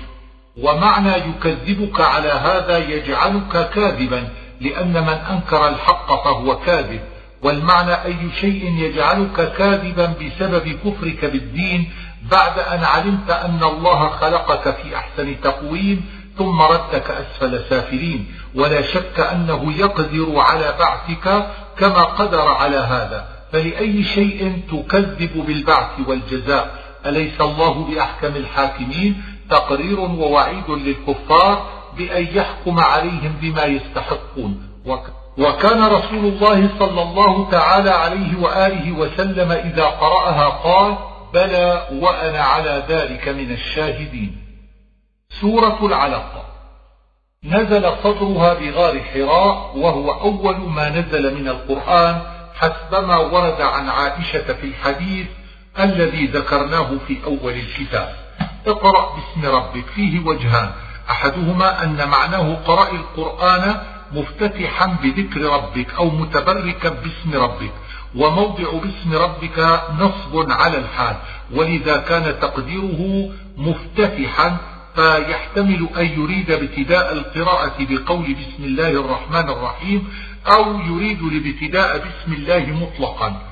ومعنى يكذبك على هذا يجعلك كاذبا لأن من أنكر الحق فهو كاذب. والمعنى أي شيء يجعلك كاذبا بسبب كفرك بالدين بعد أن علمت أن الله خلقك في أحسن تقويم ثم ردك أسفل سافلين. ولا شك أنه يقدر على بعثك كما قدر على هذا. فلأي شيء تكذب بالبعث والجزاء؟ أليس الله بأحكم الحاكمين؟ تقرير ووعيد للكفار بأن يحكم عليهم بما يستحقون. وكان رسول الله صلى الله تعالى عليه وآله وسلم إذا قرأها قال بلى وأنا على ذلك من الشاهدين. سورة العلق. نزل صدرها بغار حراء وهو أول ما نزل من القرآن حسبما ورد عن عائشة في الحديث الذي ذكرناه في أول الكتاب. اقرأ باسم ربك فيه وجهان. أحدهما أن معناه قرأ القرآن مفتتحا بذكر ربك أو متبركا باسم ربك وموضع باسم ربك نصب على الحال. ولذا كان تقديره مفتتحا فيحتمل أن يريد ابتداء القراءة بقول بسم الله الرحمن الرحيم أو يريد الابتداء بسم الله مطلقا.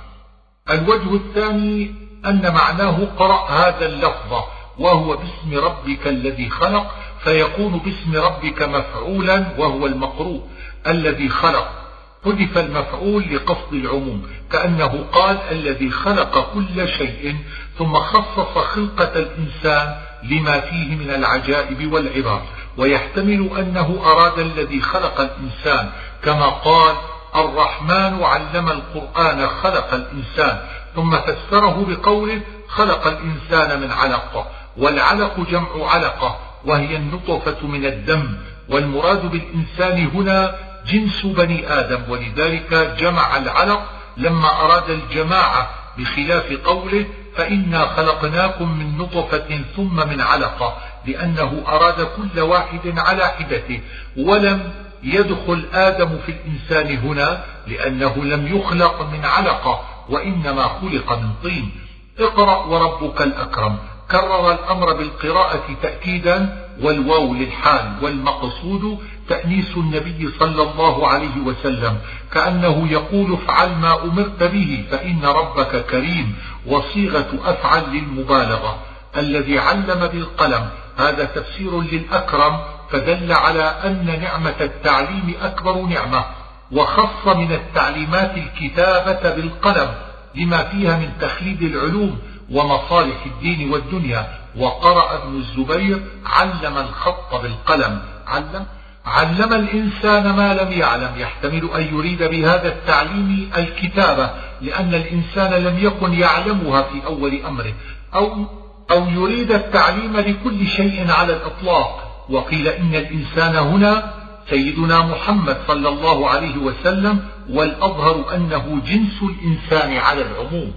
الوجه الثاني أن معناه قرأ هذا اللفظ وهو باسم ربك الذي خلق فيكون باسم ربك مفعولا وهو المقروء الذي خلق. حذف المفعول لقصد العموم كأنه قال الذي خلق كل شيء ثم خصص خلقة الإنسان لما فيه من العجائب والعبر. ويحتمل أنه أراد الذي خلق الإنسان كما قال الرحمن علم القرآن خلق الإنسان. ثم فسره بقوله خلق الإنسان من علق والعلق جمع علقة وهي النطفة من الدم. والمراد بالإنسان هنا جنس بني آدم ولذلك جمع العلق لما أراد الجماعة بخلاف قوله فإنا خلقناكم من نطفة ثم من علقة لأنه أراد كل واحد على حدته. ولم يدخل آدم في الإنسان هنا لأنه لم يخلق من علقة وإنما خلق من طين. اقرأ وربك الأكرم. كرر الأمر بالقراءة تأكيدا والواو للحال والمقصود تأنيس النبي صلى الله عليه وسلم كأنه يقول افعل ما أمرت به فإن ربك كريم وصيغة أفعل للمبالغة. الذي علم بالقلم هذا تفسير للأكرم فدل على أن نعمة التعليم أكبر نعمة وخص من التعليمات الكتابة بالقلم لما فيها من تخليد العلوم ومصالح الدين والدنيا. وقرأ ابن الزبير علم الخط بالقلم علم علم الإنسان ما لم يعلم يحتمل أن يريد بهذا التعليم الكتابة لأن الإنسان لم يكن يعلمها في أول أمره. أو, أو يريد التعليم لكل شيء على الإطلاق. وقيل إن الإنسان هنا سيدنا محمد صلى الله عليه وسلم والأظهر أنه جنس الإنسان على العموم.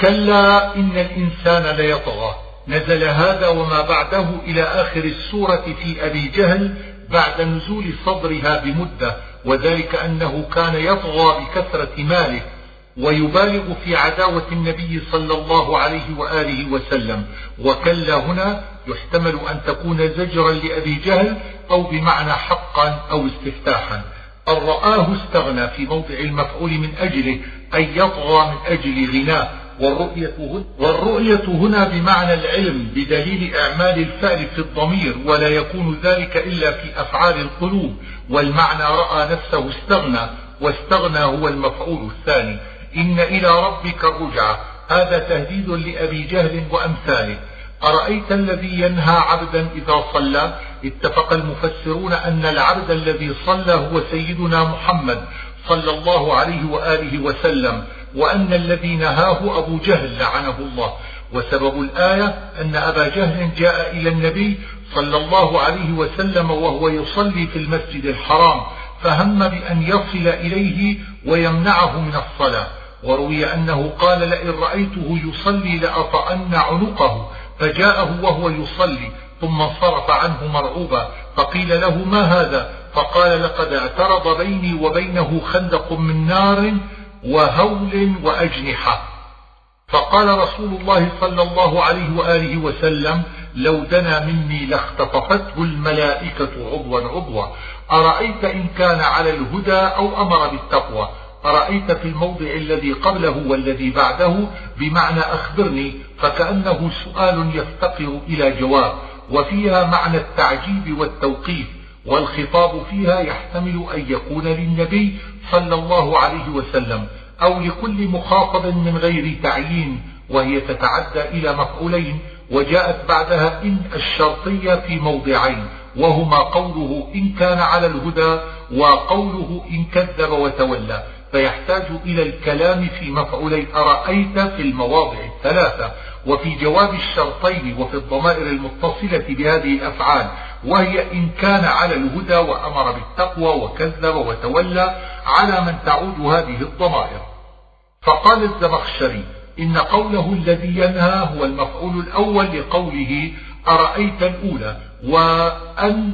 كلا إن الإنسان ليطغى. نزل هذا وما بعده إلى آخر السورة في أبي جهل بعد نزول صدرها بمدة وذلك أنه كان يطغى بكثرة ماله ويبالغ في عداوة النبي صلى الله عليه وآله وسلم. وكلا هنا يحتمل أن تكون زجرا لأبي جهل أو بمعنى حقا أو استفتاحا. أن رآه استغنى في موضع المفعول من أجله أن يطغى من أجل غناه. والرؤية هنا, والرؤية هنا بمعنى العلم بدليل إعمال الفعل في الضمير ولا يكون ذلك إلا في أفعال القلوب والمعنى رأى نفسه استغنى واستغنى هو المفعول الثاني. إن إلى ربك الرجعة. هذا تهديد لأبي جهل وأمثاله. أرأيت الذي ينهى عبدا إذا صلى؟ اتفق المفسرون أن العبد الذي صلى هو سيدنا محمد صلى الله عليه وآله وسلم. وأن الذي نهاه أبو جهل لعنه الله. وسبب الآية أن أبا جهل جاء إلى النبي صلى الله عليه وسلم وهو يصلي في المسجد الحرام فهم بأن يصل إليه ويمنعه من الصلاة. وروي أنه قال لئن رأيته يصلي لأطأن عنقه. فجاءه وهو يصلي ثم انصرف عنه مرعوبا فقيل له ما هذا؟ فقال لقد اعترض بيني وبينه خندق من نار وهول وأجنحة. فقال رسول الله صلى الله عليه وآله وسلم لو دنا مني لاختطفته الملائكة عضوا عضوا. أرأيت إن كان على الهدى أو أمر بالتقوى؟ أرأيت في الموضع الذي قبله والذي بعده؟ بمعنى أخبرني فكأنه سؤال يفتقر إلى جواب. وفيها معنى التعجيب والتوقيف. والخطاب فيها يحتمل أن يكون للنبي صلى الله عليه وسلم أو لكل مخاطب من غير تعيين وهي تتعدى إلى مفعولين وجاءت بعدها إن الشرطية في موضعين وهما قوله إن كان على الهدى وقوله إن كذب وتولى. فيحتاج إلى الكلام في مفعولي أرأيت في المواضع الثلاثة؟ وفي جواب الشرطين وفي الضمائر المتصلة بهذه الأفعال وهي إن كان على الهدى وأمر بالتقوى وكذب وتولى على من تعود هذه الضمائر. فقال الزمخشري إن قوله الذي ينهى هو المفعول الأول لقوله أرأيت الأولى وأن,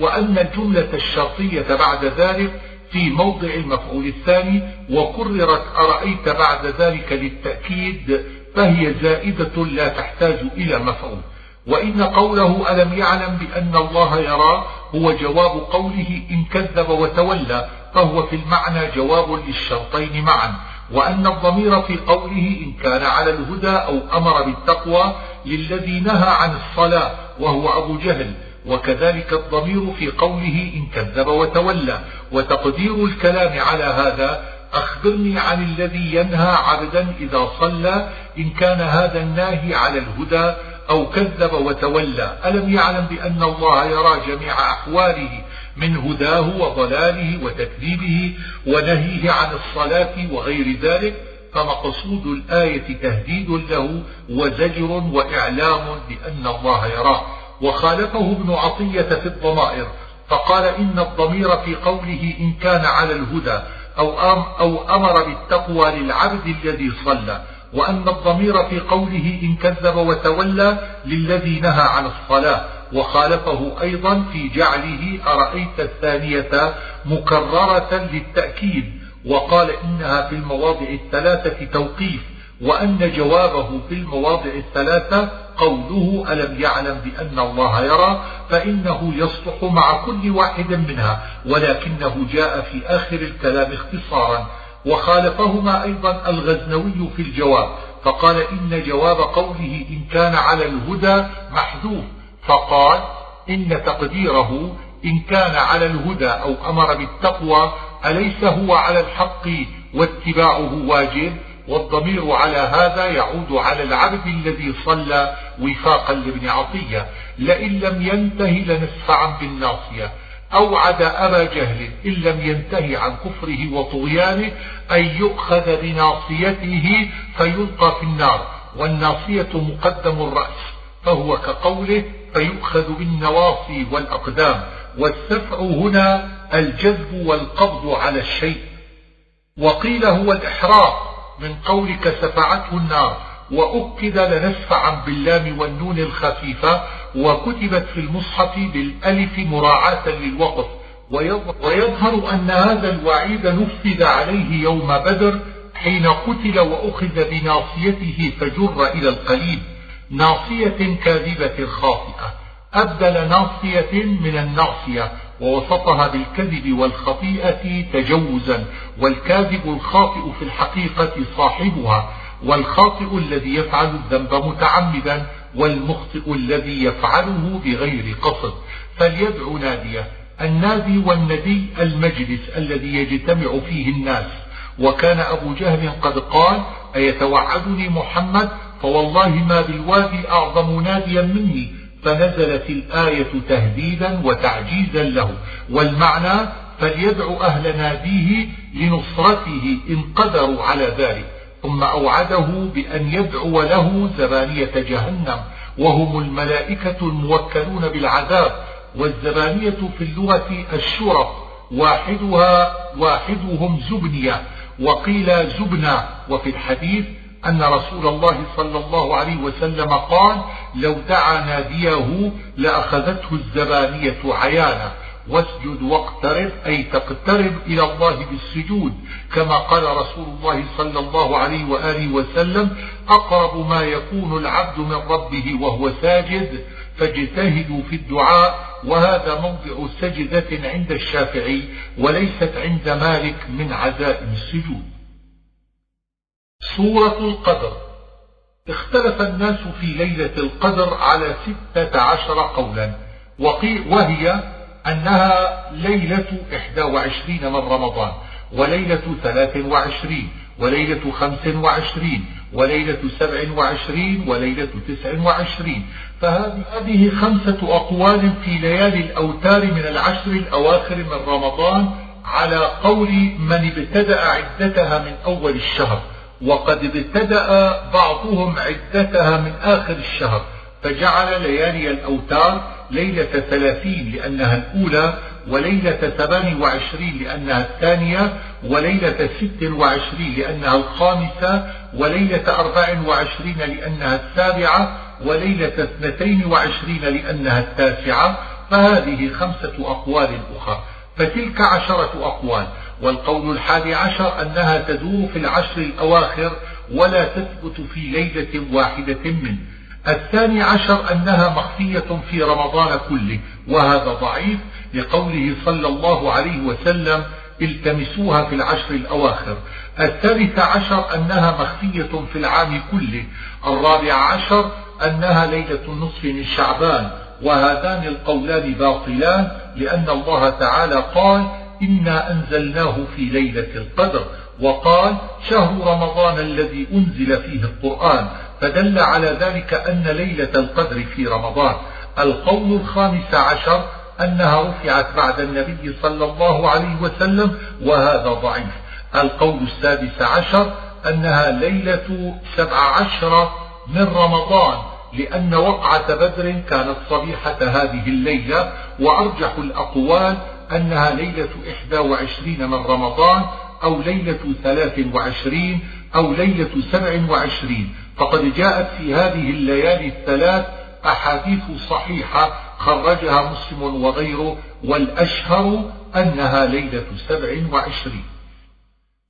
وأن الجملة الشرطية بعد ذلك في موضع المفعول الثاني وكررت أرأيت بعد ذلك للتأكيد فهي زائدة لا تحتاج إلى مفعول. وإن قوله ألم يعلم بأن الله يرى هو جواب قوله إن كذب وتولى فهو في المعنى جواب للشرطين معا. وأن الضمير في قوله إن كان على الهدى أو أمر بالتقوى للذي نهى عن الصلاة وهو أبو جهل. وكذلك الضمير في قوله إن كذب وتولى. وتقدير الكلام على هذا أخبرني عن الذي ينهى عبدا إذا صلى إن كان هذا الناهي على الهدى أو كذب وتولى. ألم يعلم بأن الله يرى جميع أحواله من هداه وضلاله وتكذيبه ونهيه عن الصلاة وغير ذلك؟ فمقصود الآية تهديد له وزجر وإعلام بأن الله يراه. وخالفه ابن عطية في الضمائر فقال إن الضمير في قوله إن كان على الهدى أو, أم أو أمر بالتقوى للعبد الذي صلى. وأن الضمير في قوله إن كذب وتولى للذي نهى عن الصلاة وخالفه أيضا في جعله أرأيت الثانية مكررة للتأكيد وقال إنها في المواضع الثلاثة توقيف وأن جوابه في المواضع الثلاثة قوله ألم يعلم بأن الله يرى فإنه يصلح مع كل واحد منها ولكنه جاء في آخر الكلام اختصارا وخالفهما أيضا الغزنوي في الجواب فقال إن جواب قوله إن كان على الهدى محذوف فقال إن تقديره إن كان على الهدى أو أمر بالتقوى أليس هو على الحق واتباعه واجب؟ والضمير على هذا يعود على العبد الذي صلى وفاقا لابن عطية لئن لم ينتهي لنسفعا بالناصية. أوعد أبا جهل إن لم ينتهي عن كفره وطغيانه أن يؤخذ بناصيته فيلقى في النار والناصية مقدم الرأس فهو كقوله فيؤخذ بالنواصي والأقدام والسفع هنا الجذب والقبض على الشيء. وقيل هو الإحراق من قولك سفعته النار وأكد لنسفعا باللام والنون الخفيفة وكتبت في المصحف بالألف مراعاة للوقف. ويظهر أن هذا الوعيد نفذ عليه يوم بدر حين قتل وأخذ بناصيته فجر إلى القليل. ناصية كاذبة خاطئة. أبدل ناصية من الناصية ووصفها بالكذب والخطيئة تجوزا. والكاذب الخاطئ في الحقيقة صاحبها والخاطئ الذي يفعل الذنب متعمدا والمخطئ الذي يفعله بغير قصد. فليدعو نادية. النادي والندي المجلس الذي يجتمع فيه الناس. وكان أبو جهل قد قال أيتوعدني محمد؟ فوالله ما بالوادي أعظم ناديا مني. فنزلت الآية تهديدا وتعجيزا له. والمعنى فليدعو أهل ناديه لنصرته إن قدروا على ذلك. ثم أوعده بأن يدعو له زبانية جهنم وهم الملائكة الموكلون بالعذاب والزبانية في اللغة الشرف واحدها واحدهم زبنية وقيل زبنة وفي الحديث أن رسول الله صلى الله عليه وسلم قال لو دعا ناديه لأخذته الزبانية عيانا. واسجد واقترب أي تقترب إلى الله بالسجود كما قال رسول الله صلى الله عليه وآله وسلم أقرب ما يكون العبد من ربه وهو ساجد فاجتهدوا في الدعاء وهذا موضع سجدة عند الشافعي وليست عند مالك من عزائم السجود. سورة القدر. اختلف الناس في ليلة القدر على ستة عشر قولا وهي أنها ليلة إحدى وعشرين من رمضان وليلة ثلاث وعشرين وليلة خمس وعشرين وليلة سبع وعشرين وليلة تسع وعشرين. فهذه خمسة أقوال في ليالي الأوتار من العشر الأواخر من رمضان على قول من ابتدأ عدتها من أول الشهر وقد ابتدأ بعضهم عدتها من آخر الشهر. فجعل ليالي الأوتار ليلة ثلاثين لأنها الأولى وليلة ثمان وعشرين لأنها الثانية وليلة ست وعشرين لأنها الخامسة وليلة أربع وعشرين لأنها السابعة وليلة اثنتين وعشرين لأنها التاسعة. فهذه خمسة أقوال أخرى. فتلك عشرة أقوال. والقول الحادي عشر أنها تدور في العشر الأواخر ولا تثبت في ليلة واحدة منه. الثاني عشر أنها مخفية في رمضان كله وهذا ضعيف لقوله صلى الله عليه وسلم التمسوها في العشر الأواخر. الثالث عشر أنها مخفية في العام كله. الرابع عشر أنها ليلة النصف من شعبان وهذان القولان باطلان لأن الله تعالى قال إنا أنزلناه في ليلة القدر وقال شهر رمضان الذي أنزل فيه القرآن. فدل على ذلك أن ليلة القدر في رمضان القول الخامس عشر أنها رفعت بعد النبي صلى الله عليه وسلم وهذا ضعيف. القول السادس عشر أنها ليلة سبع عشر من رمضان لأن وقعة بدر كانت صبيحة هذه الليلة وأرجح الأقوال أنها ليلة إحدى وعشرين من رمضان أو ليلة ثلاث وعشرين أو ليلة سبع وعشرين. فقد جاءت في هذه الليالي الثلاث أحاديث صحيحة خرجها مسلم وغيره والأشهر أنها ليلة سبع وعشرين.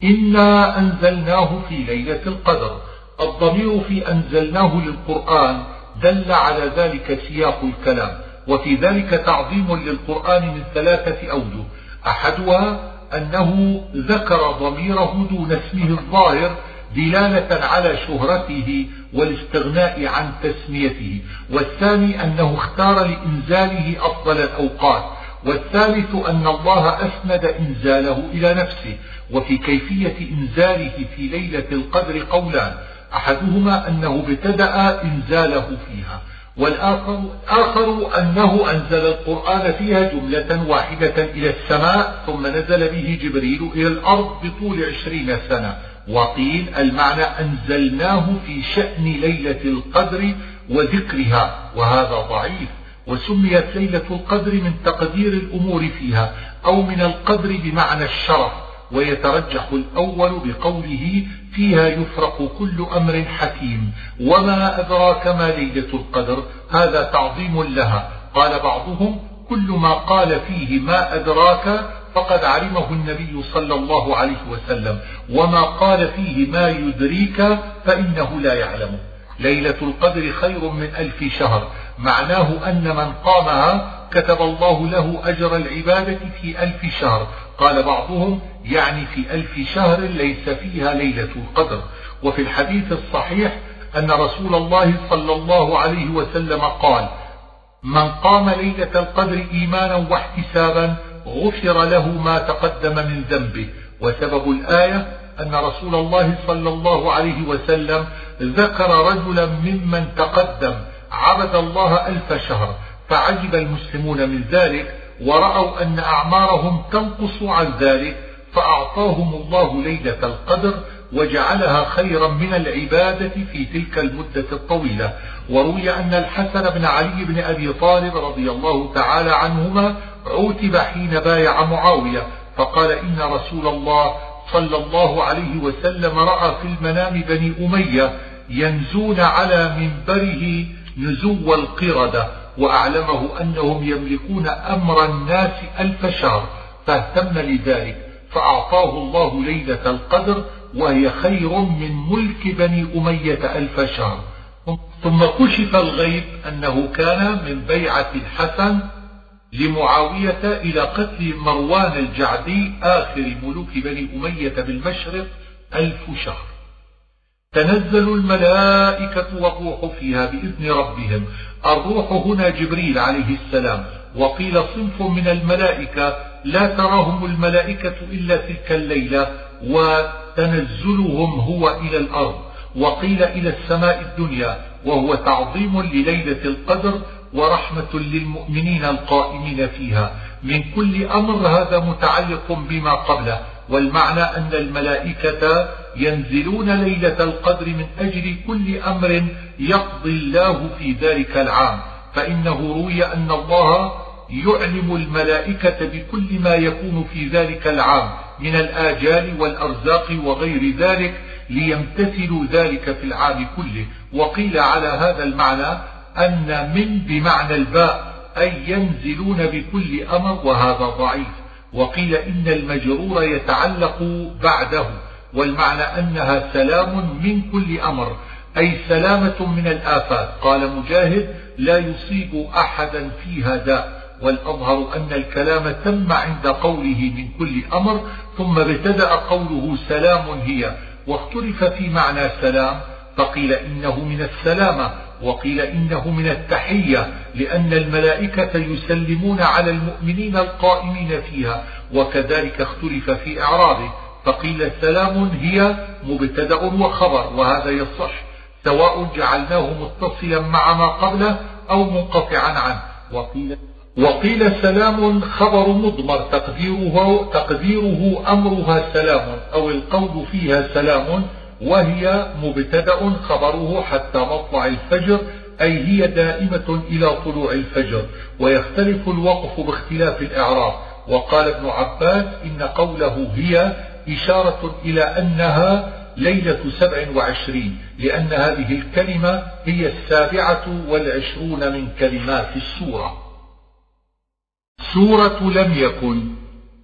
إنا أنزلناه في ليلة القدر. الضمير في أنزلناه للقرآن دل على ذلك سياق الكلام وفي ذلك تعظيم للقرآن من ثلاثة أوجه. أحدها أنه ذكر ضميره دون اسمه الظاهر دلالة على شهرته والاستغناء عن تسميته. والثاني أنه اختار لإنزاله أفضل الأوقات. والثالث أن الله أسند إنزاله إلى نفسه. وفي كيفية إنزاله في ليلة القدر قولان. أحدهما أنه ابتدأ إنزاله فيها. والآخر آخر أنه أنزل القرآن فيها جملة واحدة إلى السماء ثم نزل به جبريل إلى الأرض بطول عشرين سنة. وقيل المعنى أنزلناه في شأن ليلة القدر وذكرها وهذا ضعيف وسميت ليلة القدر من تقدير الأمور فيها أو من القدر بمعنى الشرف ويترجح الأول بقوله فيها يفرق كل أمر حكيم وما أدراك ما ليلة القدر؟ هذا تعظيم لها. قال بعضهم كل ما قال فيه ما أدراك فقد علمه النبي صلى الله عليه وسلم. وما قال فيه ما يدريك فإنه لا يعلمه ليلة القدر خير من ألف شهر. معناه أن من قامها كتب الله له أجر العبادة في ألف شهر. قال بعضهم يعني في ألف شهر ليس فيها ليلة القدر. وفي الحديث الصحيح أن رسول الله صلى الله عليه وسلم قال من قام ليلة القدر إيمانا واحتسابا غفر له ما تقدم من ذنبه. وسبب الآية أن رسول الله صلى الله عليه وسلم ذكر رجلا ممن تقدم عبد الله ألف شهر فعجب المسلمون من ذلك ورأوا أن أعمارهم تنقص عن ذلك فأعطاهم الله ليلة القدر وجعلها خيرا من العبادة في تلك المدة الطويلة. وروي أن الحسن بن علي بن أبي طالب رضي الله تعالى عنهما عوتب حين بايع معاوية فقال إن رسول الله صلى الله عليه وسلم رأى في المنام بني أمية ينزون على منبره نزو القردة وأعلمه أنهم يملكون أمر الناس ألف شهر فاهتم لذلك فأعطاه الله ليلة القدر وهي خير من ملك بني أمية ألف شهر. ثم كشف الغيب أنه كان من بيعة الحسن لمعاوية إلى قتل مروان الجعدي آخر ملوك بني أمية بالمشرق ألف شهر. تنزل الملائكة والروح فيها بإذن ربهم. الروح هنا جبريل عليه السلام. وقيل صنف من الملائكة لا تراهم الملائكة إلا تلك الليلة وتنزلهم هو إلى الأرض. وقيل إلى السماء الدنيا وهو تعظيم لليلة القدر ورحمة للمؤمنين القائمين فيها. من كل أمر هذا متعلق بما قبله والمعنى أن الملائكة ينزلون ليلة القدر من أجل كل أمر يقضي الله في ذلك العام. فإنه روي أن الله يعلم الملائكة بكل ما يكون في ذلك العام من الآجال والأرزاق وغير ذلك ليمتثلوا ذلك في العام كله. وقيل على هذا المعنى أن من بمعنى الباء أي ينزلون بكل أمر وهذا ضعيف. وقيل إن المجرور يتعلق بعده. والمعنى أنها سلام من كل أمر أي سلامة من الآفات. قال مجاهد لا يصيب أحدا فيها داء. والأظهر أن الكلام تم عند قوله من كل أمر ثم ابتدأ قوله سلام هي. واختلف في معنى سلام فقيل إنه من السلامة وقيل إنه من التحية لأن الملائكة يسلمون على المؤمنين القائمين فيها وكذلك اختلف في إعرابه فقيل سلام هي مبتدأ وخبر وهذا يصح سواء جعلناه متصلا مع ما قبله أو منقطعا عنه وقيل وقيل سلام خبر مضمر تقديره, تقديره أمرها سلام أو القول فيها سلام وهي مبتدأ خبره حتى مطلع الفجر أي هي دائمة إلى طلوع الفجر ويختلف الوقف باختلاف الإعراب. وقال ابن عباس إن قوله هي إشارة إلى أنها ليلة سبع وعشرين لأن هذه الكلمة هي السابعة والعشرون من كلمات السورة. سورة لم يكن.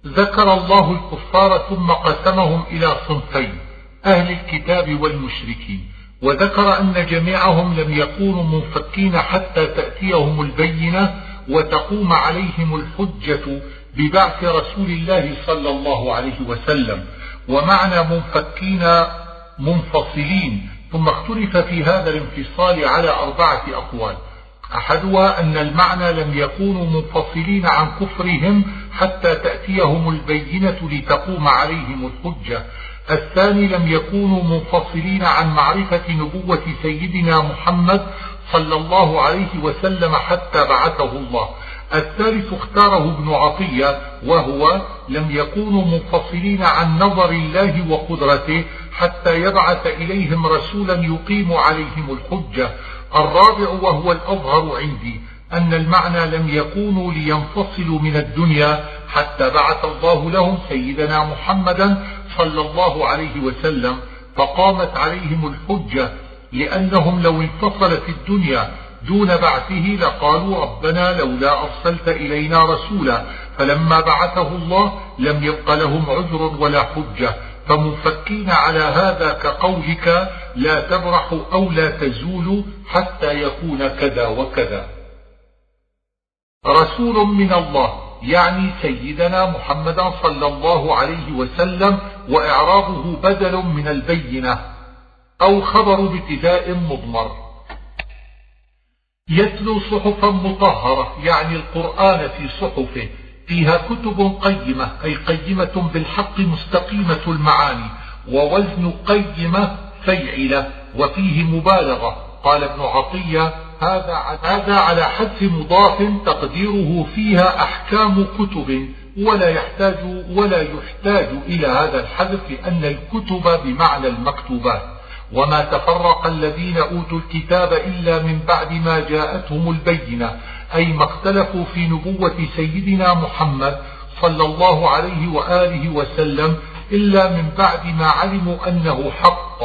ذكر الله الكفار ثم قسمهم إلى صنفين أهل الكتاب والمشركين. وذكر أن جميعهم لم يكونوا منفكين حتى تأتيهم البينة وتقوم عليهم الحجة ببعث رسول الله صلى الله عليه وسلم. ومعنى منفكين منفصلين ثم اختلف في هذا الانفصال على أربعة أقوال. أحدها أن المعنى لم يكونوا منفصلين عن كفرهم حتى تأتيهم البينة لتقوم عليهم الحجة. الثاني لم يكونوا منفصلين عن معرفة نبوة سيدنا محمد صلى الله عليه وسلم حتى بعثه الله. الثالث اختاره ابن عطية وهو لم يكونوا منفصلين عن نظر الله وقدرته حتى يبعث إليهم رسولا يقيم عليهم الحجة. الرابع وهو الأظهر عندي أن المعنى لم يكونوا لينفصلوا من الدنيا حتى بعث الله لهم سيدنا محمدا صلى الله عليه وسلم فقامت عليهم الحجة لأنهم لو انفصلت الدنيا دون بعثه لقالوا ربنا لولا أرسلت إلينا رسولا فلما بعثه الله لم يبق لهم عذر ولا حجة. فمنفكين على هذا كقولك لا تبرح أو لا تزول حتى يكون كذا وكذا. رسول من الله يعني سيدنا محمدا صلى الله عليه وسلم وإعرابه بدل من البينة أو خبر ابتداء مضمر. يتلو صحفا مطهرة يعني القرآن في صحفه فيها كتب قيمة أي قيمة بالحق مستقيمة المعاني ووزن قيمة فيعلة وفيه مبالغة. قال ابن عطية هذا هذا على حذف مضاف تقديره فيها أحكام كتب ولا يحتاج ولا يحتاج إلى هذا الحذف لأن الكتب بمعنى المكتوبات. وما تفرق الذين أوتوا الكتاب إلا من بعد ما جاءتهم البينة. أي ما اختلفوا في نبوة سيدنا محمد صلى الله عليه وآله وسلم إلا من بعد ما علموا أنه حق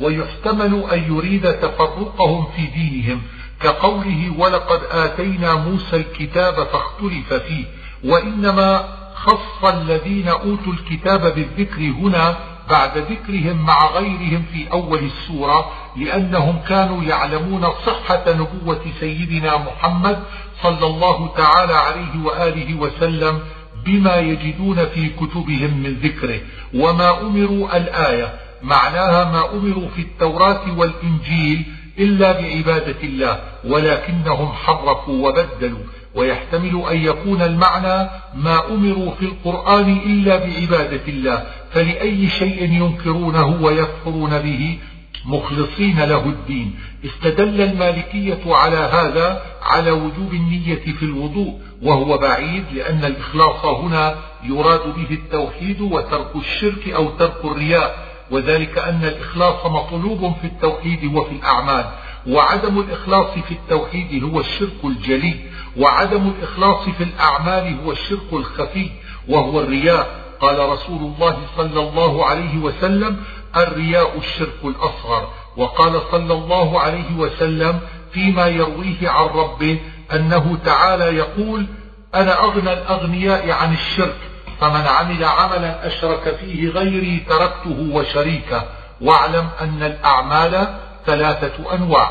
ويحتمل أن يريد تفرقهم في دينهم كقوله ولقد آتينا موسى الكتاب فاختلف فيه وإنما خص الذين أوتوا الكتاب بالذكر هنا بعد ذكرهم مع غيرهم في أول السورة لأنهم كانوا يعلمون صحة نبوة سيدنا محمد صلى الله تعالى عليه وآله وسلم بما يجدون في كتبهم من ذكره. وما أمروا الآية معناها ما أمروا في التوراة والإنجيل إلا بعبادة الله ولكنهم حرفوا وبدلوا. ويحتمل أن يكون المعنى ما أمروا في القرآن إلا بعبادة الله فلأي شيء ينكرونه ويكفرون به مخلصين له الدين. استدل المالكية على هذا على وجوب النية في الوضوء وهو بعيد لأن الإخلاص هنا يراد به التوحيد وترك الشرك أو ترك الرياء وذلك أن الإخلاص مطلوب في التوحيد وفي الأعمال. وعدم الإخلاص في التوحيد هو الشرك الجلي وعدم الإخلاص في الأعمال هو الشرك الخفي وهو الرياء. قال رسول الله صلى الله عليه وسلم الرياء الشرك الأصغر. وقال صلى الله عليه وسلم فيما يرويه عن ربه أنه تعالى يقول أنا أغنى الأغنياء عن الشرك فمن عمل عملا أشرك فيه غيري تركته وشريكه. واعلم أن الأعمال ثلاثة أنواع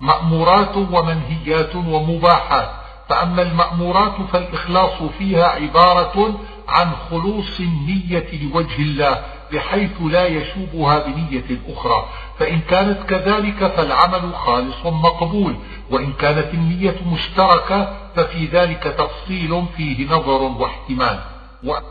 مأمورات ومنهيات ومباحات. فأما المأمورات فالإخلاص فيها عبارة عن خلوص النية لوجه الله بحيث لا يشوبها بنية أخرى. فإن كانت كذلك فالعمل خالص مقبول. وإن كانت النية مشتركة ففي ذلك تفصيل فيه نظر واحتمال.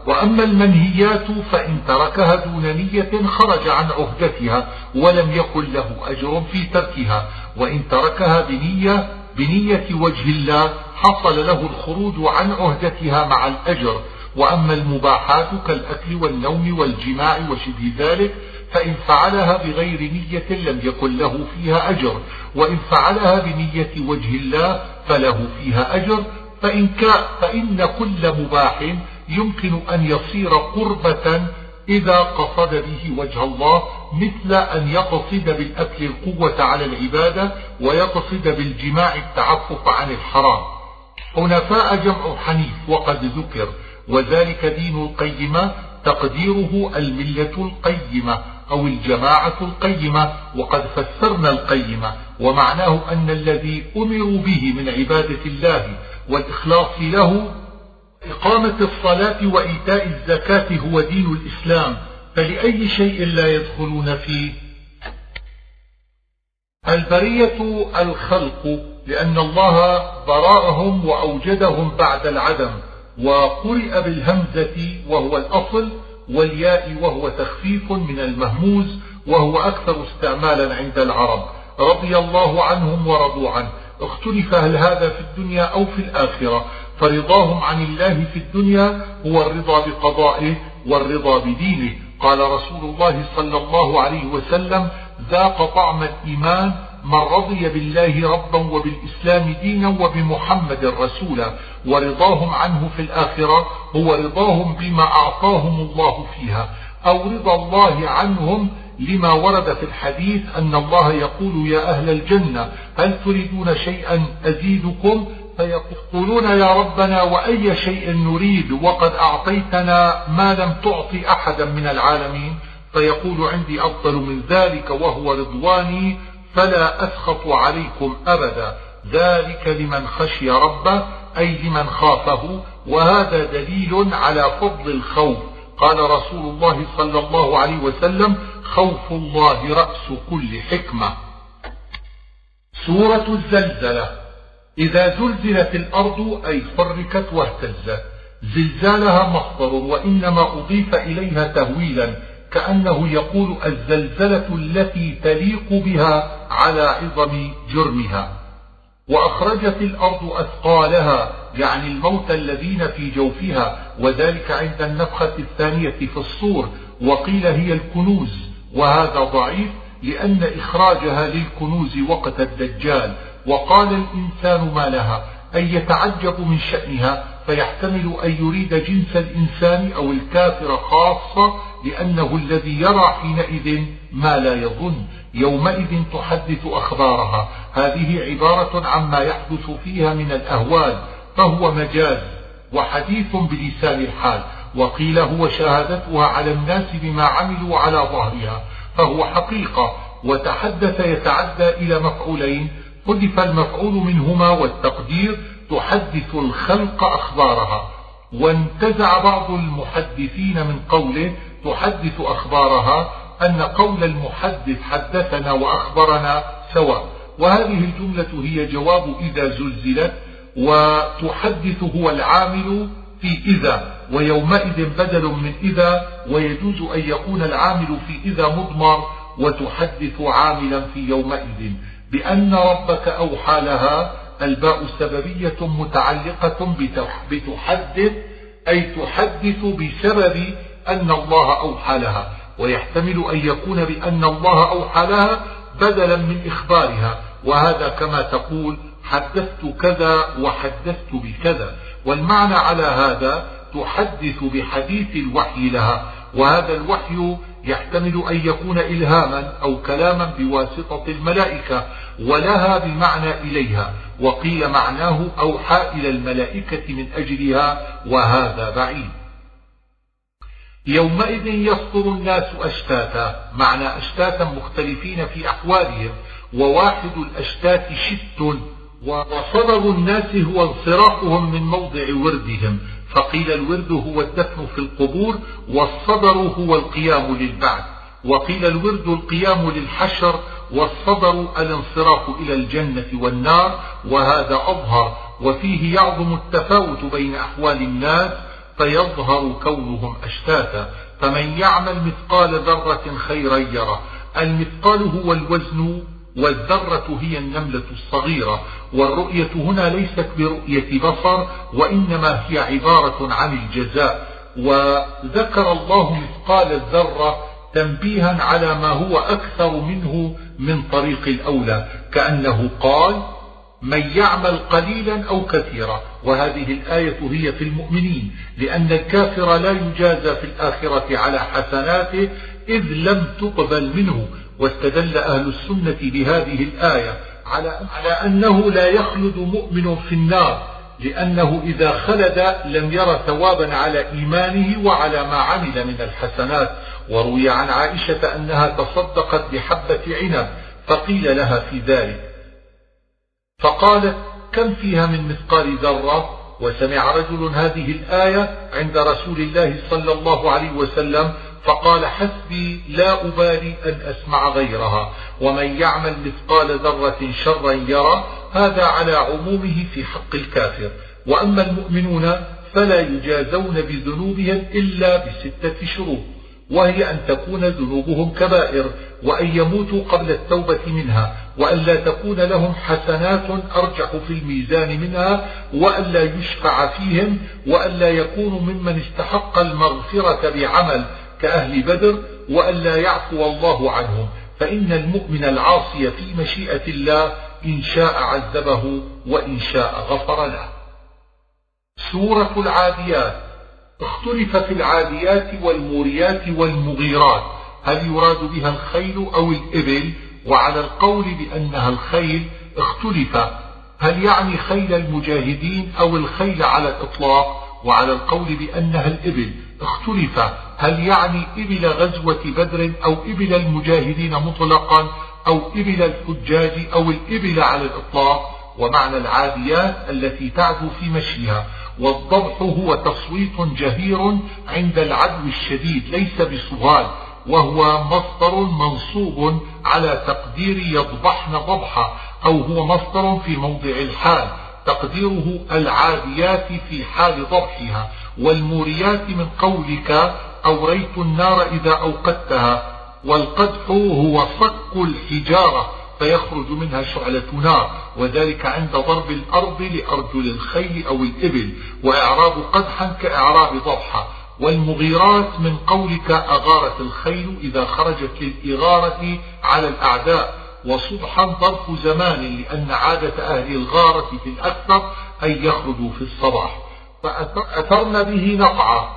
وأما المنهيات فإن تركها دون نية خرج عن عهدتها ولم يكن له أجر في تركها. وإن تركها بنية بنية وجه الله حصل له الخروج عن عهدتها مع الأجر. وأما المباحات كالأكل والنوم والجماع وشبه ذلك فإن فعلها بغير نية لم يكن له فيها أجر. وإن فعلها بنية وجه الله فله فيها أجر. فإن, فإن كل مباح يمكن أن يصير قربة إذا قصد به وجه الله مثل أن يقصد بالأكل القوة على العبادة ويقصد بالجماع التعفف عن الحرام. حنفاء جمع حنيف وقد ذكر. وذلك دين القيمة تقديره الملة القيمة أو الجماعة القيمة وقد فسرنا القيمة ومعناه أن الذي أمروا به من عبادة الله والإخلاص له إقامة الصلاة وإيتاء الزكاة هو دين الإسلام. فلأي شيء لا يدخلون فيه؟ البرية الخلق لأن الله براءهم وأوجدهم بعد العدم. وقرئ بالهمزة وهو الأصل والياء وهو تخفيف من المهموز وهو أكثر استعمالا عند العرب. رضي الله عنهم ورضوا عنه. اختلف هل هذا في الدنيا أو في الآخرة. فرضاهم عن الله في الدنيا هو الرضا بقضائه والرضا بدينه. قال رسول الله صلى الله عليه وسلم ذاق طعم الإيمان من رضي بالله ربا وبالإسلام دينا وبمحمد رسولا ورضاهم عنه في الآخرة هو رضاهم بما أعطاهم الله فيها. أو رضا الله عنهم لما ورد في الحديث أن الله يقول يا أهل الجنة هل تريدون شيئا أزيدكم؟ فيقولون يا ربنا وأي شيء نريد؟ وقد أعطيتنا ما لم تعطي أحدا من العالمين. فيقول عندي أفضل من ذلك وهو رضواني فلا أسخط عليكم أبدا. ذلك لمن خشي ربه أي لمن خافه. وهذا دليل على فضل الخوف. قال رسول الله صلى الله عليه وسلم خوف الله رأس كل حكمة. سورة الزلزلة. إذا زلزلت الأرض أي حركت واهتزت. زلزالها مصدر وإنما أضيف إليها تهويلا. كأنه يقول الزلزلة التي تليق بها على عظم جرمها وأخرجت الأرض أثقالها يعني الموت الذين في جوفها وذلك عند النفخة الثانية في الصور وقيل هي الكنوز وهذا ضعيف لأن إخراجها للكنوز وقت الدجال وقال الإنسان ما لها أي يتعجب من شأنها فيحتمل أن يريد جنس الإنسان أو الكافر خاصة لأنه الذي يرى حينئذ ما لا يظن يومئذ تحدث أخبارها. هذه عبارة عما يحدث فيها من الأهوال فهو مجاز وحديث بلسان الحال. وقيل هو شهادتها على الناس بما عملوا على ظهرها فهو حقيقة. وتحدث يتعدى إلى مفعولين حذف المفعول منهما والتقدير تحدث الخلق أخبارها وانتزع بعض المحدثين من قوله تحدث أخبارها أن قول المحدث حدثنا وأخبرنا سواء وهذه الجملة هي جواب إذا زلزلت وتحدث هو العامل في إذا ويومئذ بدل من إذا ويجوز أن يكون العامل في إذا مضمر وتحدث عاملا في يومئذ. بأن ربك أوحى لها الباء سببية متعلقة بتحدث أي تحدث بسبب أن الله أوحى لها ويحتمل أن يكون بأن الله أوحى لها بدلا من إخبارها. وهذا كما تقول حدثت كذا وحدثت بكذا. والمعنى على هذا تحدث بحديث الوحي لها. وهذا الوحي يحتمل أن يكون إلهاما أو كلاما بواسطة الملائكة ولها بمعنى إليها. وقيل معناه أوحى إلى الملائكة من أجلها وهذا بعيد. يومئذ يصدر الناس أشتاتا معنى أشتاتا مختلفين في أحوالهم وواحد الأشتات شت وصدر الناس هو انصرافهم من موضع وردهم فقيل الورد هو الدفن في القبور والصدر هو القيام للبعث وقيل الورد القيام للحشر والصدر الانصراف إلى الجنة والنار وهذا أظهر وفيه يعظم التفاوت بين أحوال الناس فيظهر كونهم أشتاتا. فمن يعمل مثقال ذرة خيرا يره. المثقال هو الوزن والذرة هي النملة الصغيرة. والرؤية هنا ليست برؤية بصر وإنما هي عبارة عن الجزاء. وذكر الله مثقال الذرة تنبيها على ما هو أكثر منه من طريق الأولى كأنه قال من يعمل قليلا أو كثيرا وهذه الآية هي في المؤمنين لأن الكافر لا يجازى في الآخرة على حسناته إذ لم تقبل منه. واستدل أهل السنة بهذه الآية على, أنه لا يخلد مؤمن في النار لأنه إذا خلد لم ير ثوابا على إيمانه وعلى ما عمل من الحسنات. وروي عن عائشة أنها تصدقت بحبة عنب فقيل لها في ذلك. فقالت كم فيها من مثقال ذرة؟ وسمع رجل هذه الآية عند رسول الله صلى الله عليه وسلم فقال حسبي لا أبالي أن أسمع غيرها ومن يعمل مثقال ذرة شرا يرى هذا على عمومه في حق الكافر. وأما المؤمنون فلا يجازون بذنوبهم إلا بستة شروط. وهي أن تكون ذنوبهم كبائر وأن يموتوا قبل التوبة منها وأن لا تكون لهم حسنات أرجح في الميزان منها وأن لا يشفع فيهم وأن لا يكونوا ممن استحق المغفرة بعمل كأهل بدر وأن لا يعفو الله عنهم. فإن المؤمن العاصي في مشيئة الله إن شاء عذبه وإن شاء غفر له. سورة العاديات. اختلف في العاديات والموريات والمغيرات. هل يراد بها الخيل أو الإبل؟ وعلى القول بأنها الخيل اختلف. هل يعني خيل المجاهدين أو الخيل على الإطلاق؟ وعلى القول بأنها الإبل اختلف. هل يعني إبل غزوة بدر أو إبل المجاهدين مطلقا أو إبل الحجاج أو الإبل على الإطلاق؟ ومعنى العاديات التي تعدو في مشيها. والضبح هو تصويت جهير عند العدو الشديد ليس بصغال وهو مصدر منصوب على تقدير يضبحن ضبحا أو هو مصدر في موضع الحال تقديره العاديات في حال ضبحها والموريات من قولك أوريت النار إذا أوقدتها والقدح هو صك الحجارة فيخرج منها شعلة نار وذلك عند ضرب الأرض لأرجل الخيل أو الإبل وإعراب قدحا كإعراب ضبحة والمغيرات من قولك أغارت الخيل إذا خرجت للإغارة على الأعداء. وصبحا ظرف زمان لأن عادة أهل الغارة في الأكثر أن يخرجوا في الصباح. فأثرن به نقعا.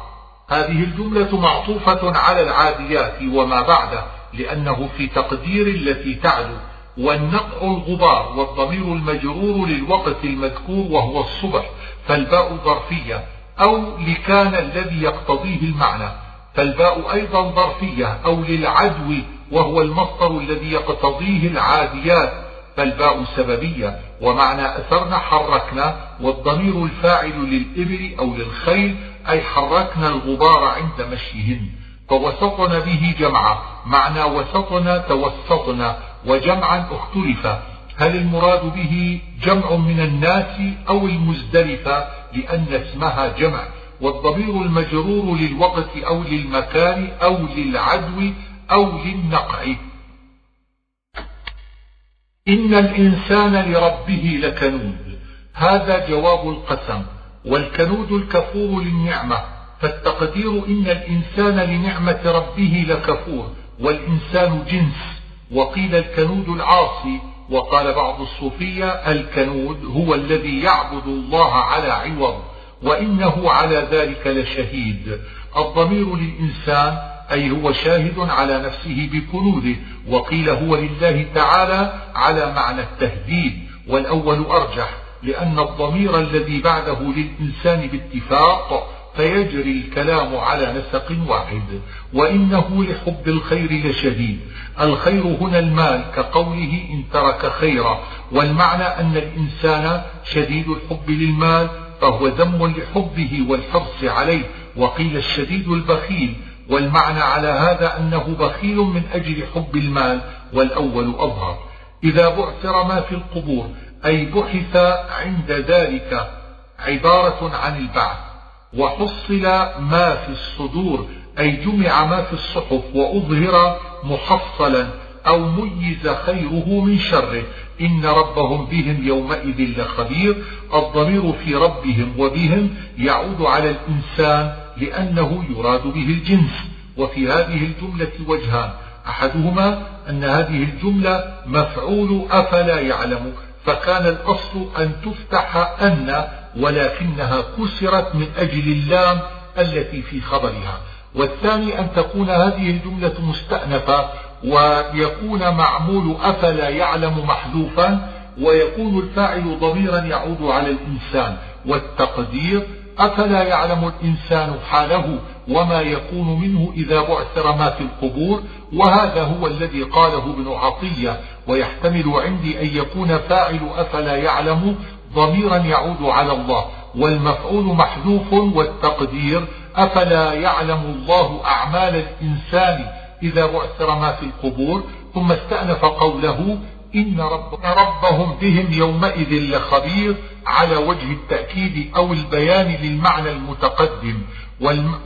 هذه الجملة معطوفة على العاديات وما بعده لأنه في تقدير التي تعلو والنقع الغبار والضمير المجرور للوقت المذكور وهو الصبح فالباء ظرفية أو لكان الذي يقتضيه المعنى فالباء أيضا ظرفية أو للعدو وهو المصدر الذي يقتضيه العاديات فالباء سببية ومعنى أثرنا حركنا والضمير الفاعل للإبل أو للخيل أي حركنا الغبار عند مشيهن فوسطنا به جمعا معنى وسطنا توسطنا وجمعا اختلف. هل المراد به جمع من الناس أو المزدلفة لأن اسمها جمع. والضمير المجرور للوقت أو للمكان أو للعدو أو للنقع. إن الإنسان لربه لكنود. هذا جواب القسم. والكنود الكفور للنعمة. فالتقدير إن الإنسان لنعمة ربه لكفور. والإنسان جنس. وقيل الكنود العاصي وقال بعض الصوفية الكنود هو الذي يعبد الله على عوض وإنه على ذلك لشهيد. الضمير للإنسان أي هو شاهد على نفسه بكنوده وقيل هو لله تعالى على معنى التهديد والأول أرجح لأن الضمير الذي بعده للإنسان باتفاق فيجري الكلام على نسق واحد وإنه لحب الخير لشديد. الخير هنا المال كقوله إن ترك خيرا. والمعنى أن الإنسان شديد الحب للمال فهو ذم لحبه والحرص عليه وقيل الشديد البخيل. والمعنى على هذا أنه بخيل من أجل حب المال والأول أظهر. إذا بعثر ما في القبور أي بحث عند ذلك عبارة عن البعث. وحصل ما في الصدور أي جمع ما في الصحف وأظهر محصلا أو ميز خيره من شره. إن ربهم بهم يومئذ لخبير الضمير في ربهم وبهم يعود على الإنسان لأنه يراد به الجنس. وفي هذه الجملة وجهان أحدهما أن هذه الجملة مفعول أفلا يعلم. فكان الأصل أن تفتح أن ولكنها كسرت من أجل اللام التي في خبرها. والثاني أن تكون هذه الجملة مستأنفة ويكون معمول أفلا يعلم محذوفا ويكون الفاعل ضميرا يعود على الإنسان. والتقدير أفلا يعلم الإنسان حاله وما يكون منه إذا بعثر ما في القبور وهذا هو الذي قاله ابن عطية ويحتمل عندي أن يكون فاعل أفلا يعلم ضميرا يعود على الله. والمفعول محذوف والتقدير أفلا يعلم الله أعمال الإنسان إذا بعثر ما في القبور؟ ثم استأنف قوله إن رب ربهم بهم يومئذ لخبير على وجه التأكيد أو البيان للمعنى المتقدم.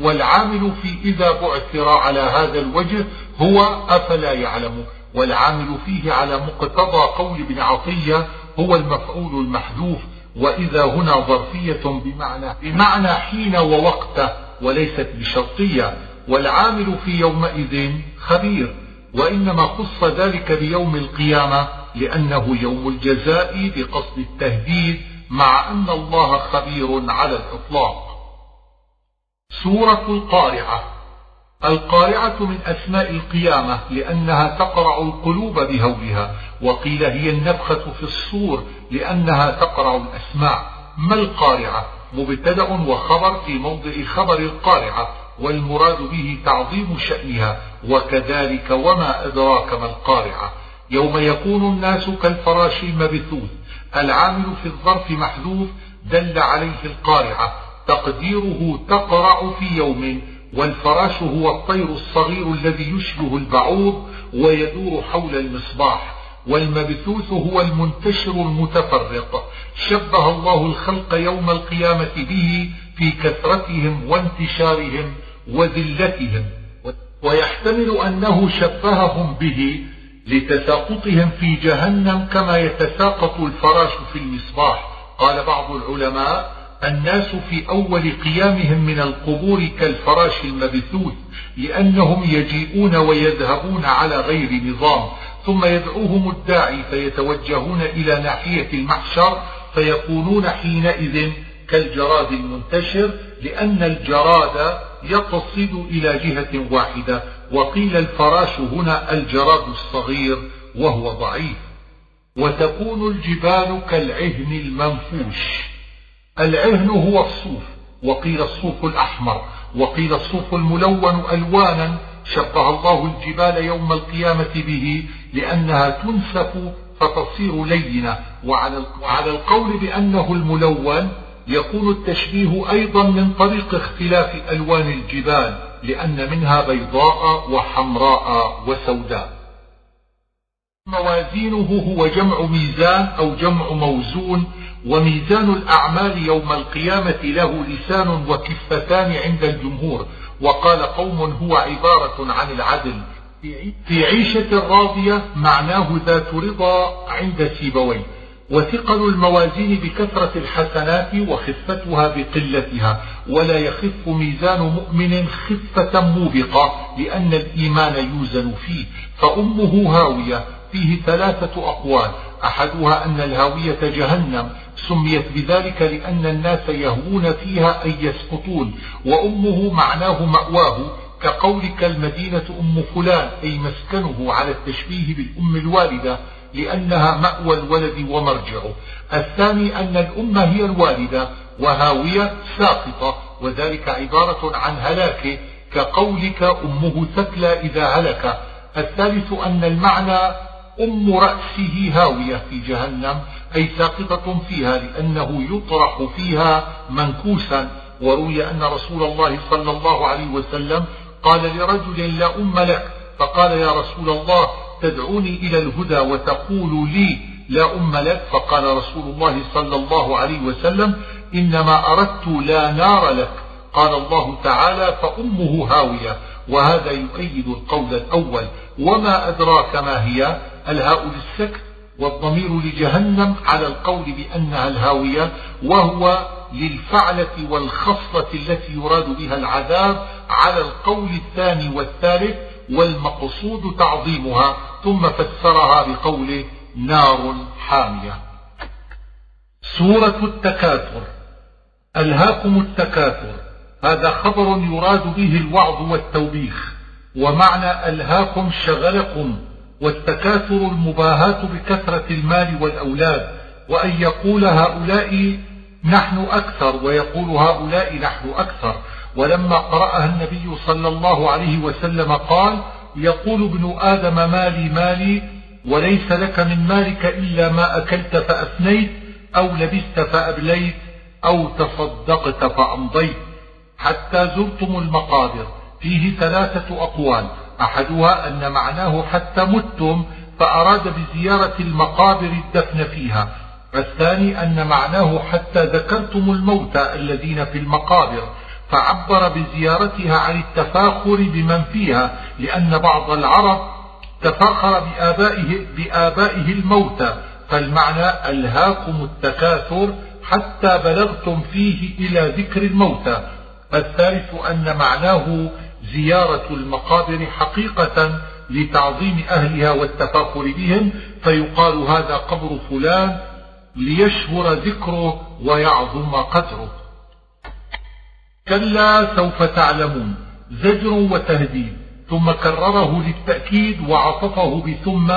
والعامل في إذا بعثر على هذا الوجه هو أفلا يعلم والعامل فيه على مقتضى قول ابن عطية هو المفعول المحذوف وإذا هنا ظرفية بمعنى, بمعنى حين ووقت وليست بشرطية والعامل في يومئذ خبير وإنما خص ذلك بيوم القيامة لأنه يوم الجزاء بقصد التهديد مع أن الله خبير على الإطلاق. سورة القارعة. القارعة من أسماء القيامة لأنها تقرع القلوب بهولها وقيل هي النفخة في الصور لأنها تقرع الأسماع. ما القارعة؟ مبتدأ وخبر في موضع خبر القارعة والمراد به تعظيم شأنها وكذلك وما أدراك ما القارعة. يوم يكون الناس كالفراش المبثوث العامل في الظرف محذوف دل عليه القارعة. تقديره تقرع في يوم والفراش هو الطير الصغير الذي يشبه البعوض ويدور حول المصباح والمبثوث هو المنتشر المتفرق. شبه الله الخلق يوم القيامة به في كثرتهم وانتشارهم وذلتهم. ويحتمل أنه شبههم به لتساقطهم في جهنم كما يتساقط الفراش في المصباح. قال بعض العلماء الناس في أول قيامهم من القبور كالفراش المبثوث لأنهم يجيئون ويذهبون على غير نظام ثم يدعوهم الداعي فيتوجهون إلى ناحية المحشر فيكونون حينئذ كالجراد المنتشر لأن الجراد يقصد إلى جهة واحدة وقيل الفراش هنا الجراد الصغير وهو ضعيف. وتكون الجبال كالعهن المنفوش. العهن هو الصوف وقيل الصوف الأحمر وقيل الصوف الملون ألوانا شبه الله الجبال يوم القيامة به لأنها تنسف فتصير لينة. وعلى القول بأنه الملون يكون التشبيه أيضا من طريق اختلاف ألوان الجبال لأن منها بيضاء وحمراء وسوداء. موازينه هو جمع ميزان أو جمع موزون وميزان الأعمال يوم القيامة له لسان وكفتان عند الجمهور. وقال قوم هو عبارة عن العدل. في عيشة راضية معناه ذات رضا عند سيبويه. وثقل الموازين بكثرة الحسنات وخفتها بقلتها. ولا يخف ميزان مؤمن خفة موبقة لأن الإيمان يوزن فيه. فأمه هاوية. فيه ثلاثة أقوال. أحدها أن الهاوية جهنم سميت بذلك لأن الناس يهوون فيها أي يسقطون. وأمه معناه مأواه كقولك المدينة أم فلان أي مسكنه على التشبيه بالأم الوالدة لأنها مأوى الولد ومرجعه. الثاني أن الأم هي الوالدة وهاوية ساقطة وذلك عبارة عن هلاكه كقولك أمه ثكلى إذا هلك. الثالث أن المعنى أم رأسه هاوية في جهنم أي ساقطة فيها لأنه يطرح فيها منكوسا. وروي أن رسول الله صلى الله عليه وسلم قال لرجل لا أم لك فقال يا رسول الله تدعوني إلى الهدى وتقول لي لا أم لك؟ فقال رسول الله صلى الله عليه وسلم إنما أردت لا نار لك. قال الله تعالى فأمه هاوية. وهذا يؤيد القول الأول. وما أدراك ما هي؟ الهاء للسكت والضمير لجهنم على القول بأنها الهاوية وهو للفعلة والخصلة التي يراد بها العذاب على القول الثاني والثالث والمقصود تعظيمها. ثم فسرها بقوله نار حامية. سورة التكاثر. ألهاكم التكاثر. هذا خبر يراد به الوعظ والتوبيخ. ومعنى ألهاكم شغلكم. والتكاثر المباهاة بكثرة المال والأولاد وأن يقول هؤلاء نحن أكثر ويقول هؤلاء نحن أكثر. ولما قرأها النبي صلى الله عليه وسلم قال يقول ابن آدم مالي مالي وليس لك من مالك إلا ما أكلت فأفنيت أو لبست فأبليت أو تصدقت فأمضيت. حتى زرتم المقابر فيه ثلاثة أقوال. أحدها أن معناه حتى متم فأراد بزيارة المقابر الدفن فيها الثاني أن معناه حتى ذكرتم الموتى الذين في المقابر فعبر بزيارتها عن التفاخر بمن فيها لأن بعض العرب تفاخر بآبائه, بآبائه الموتى فالمعنى ألهاكم التكاثر حتى بلغتم فيه إلى ذكر الموتى الثالث أن معناه زيارة المقابر حقيقة لتعظيم أهلها والتفاخر بهم فيقال هذا قبر فلان ليشهر ذكره ويعظم قدره. كلا سوف تعلمون زجر وتهديد. ثم كرره للتأكيد وعطفه بثم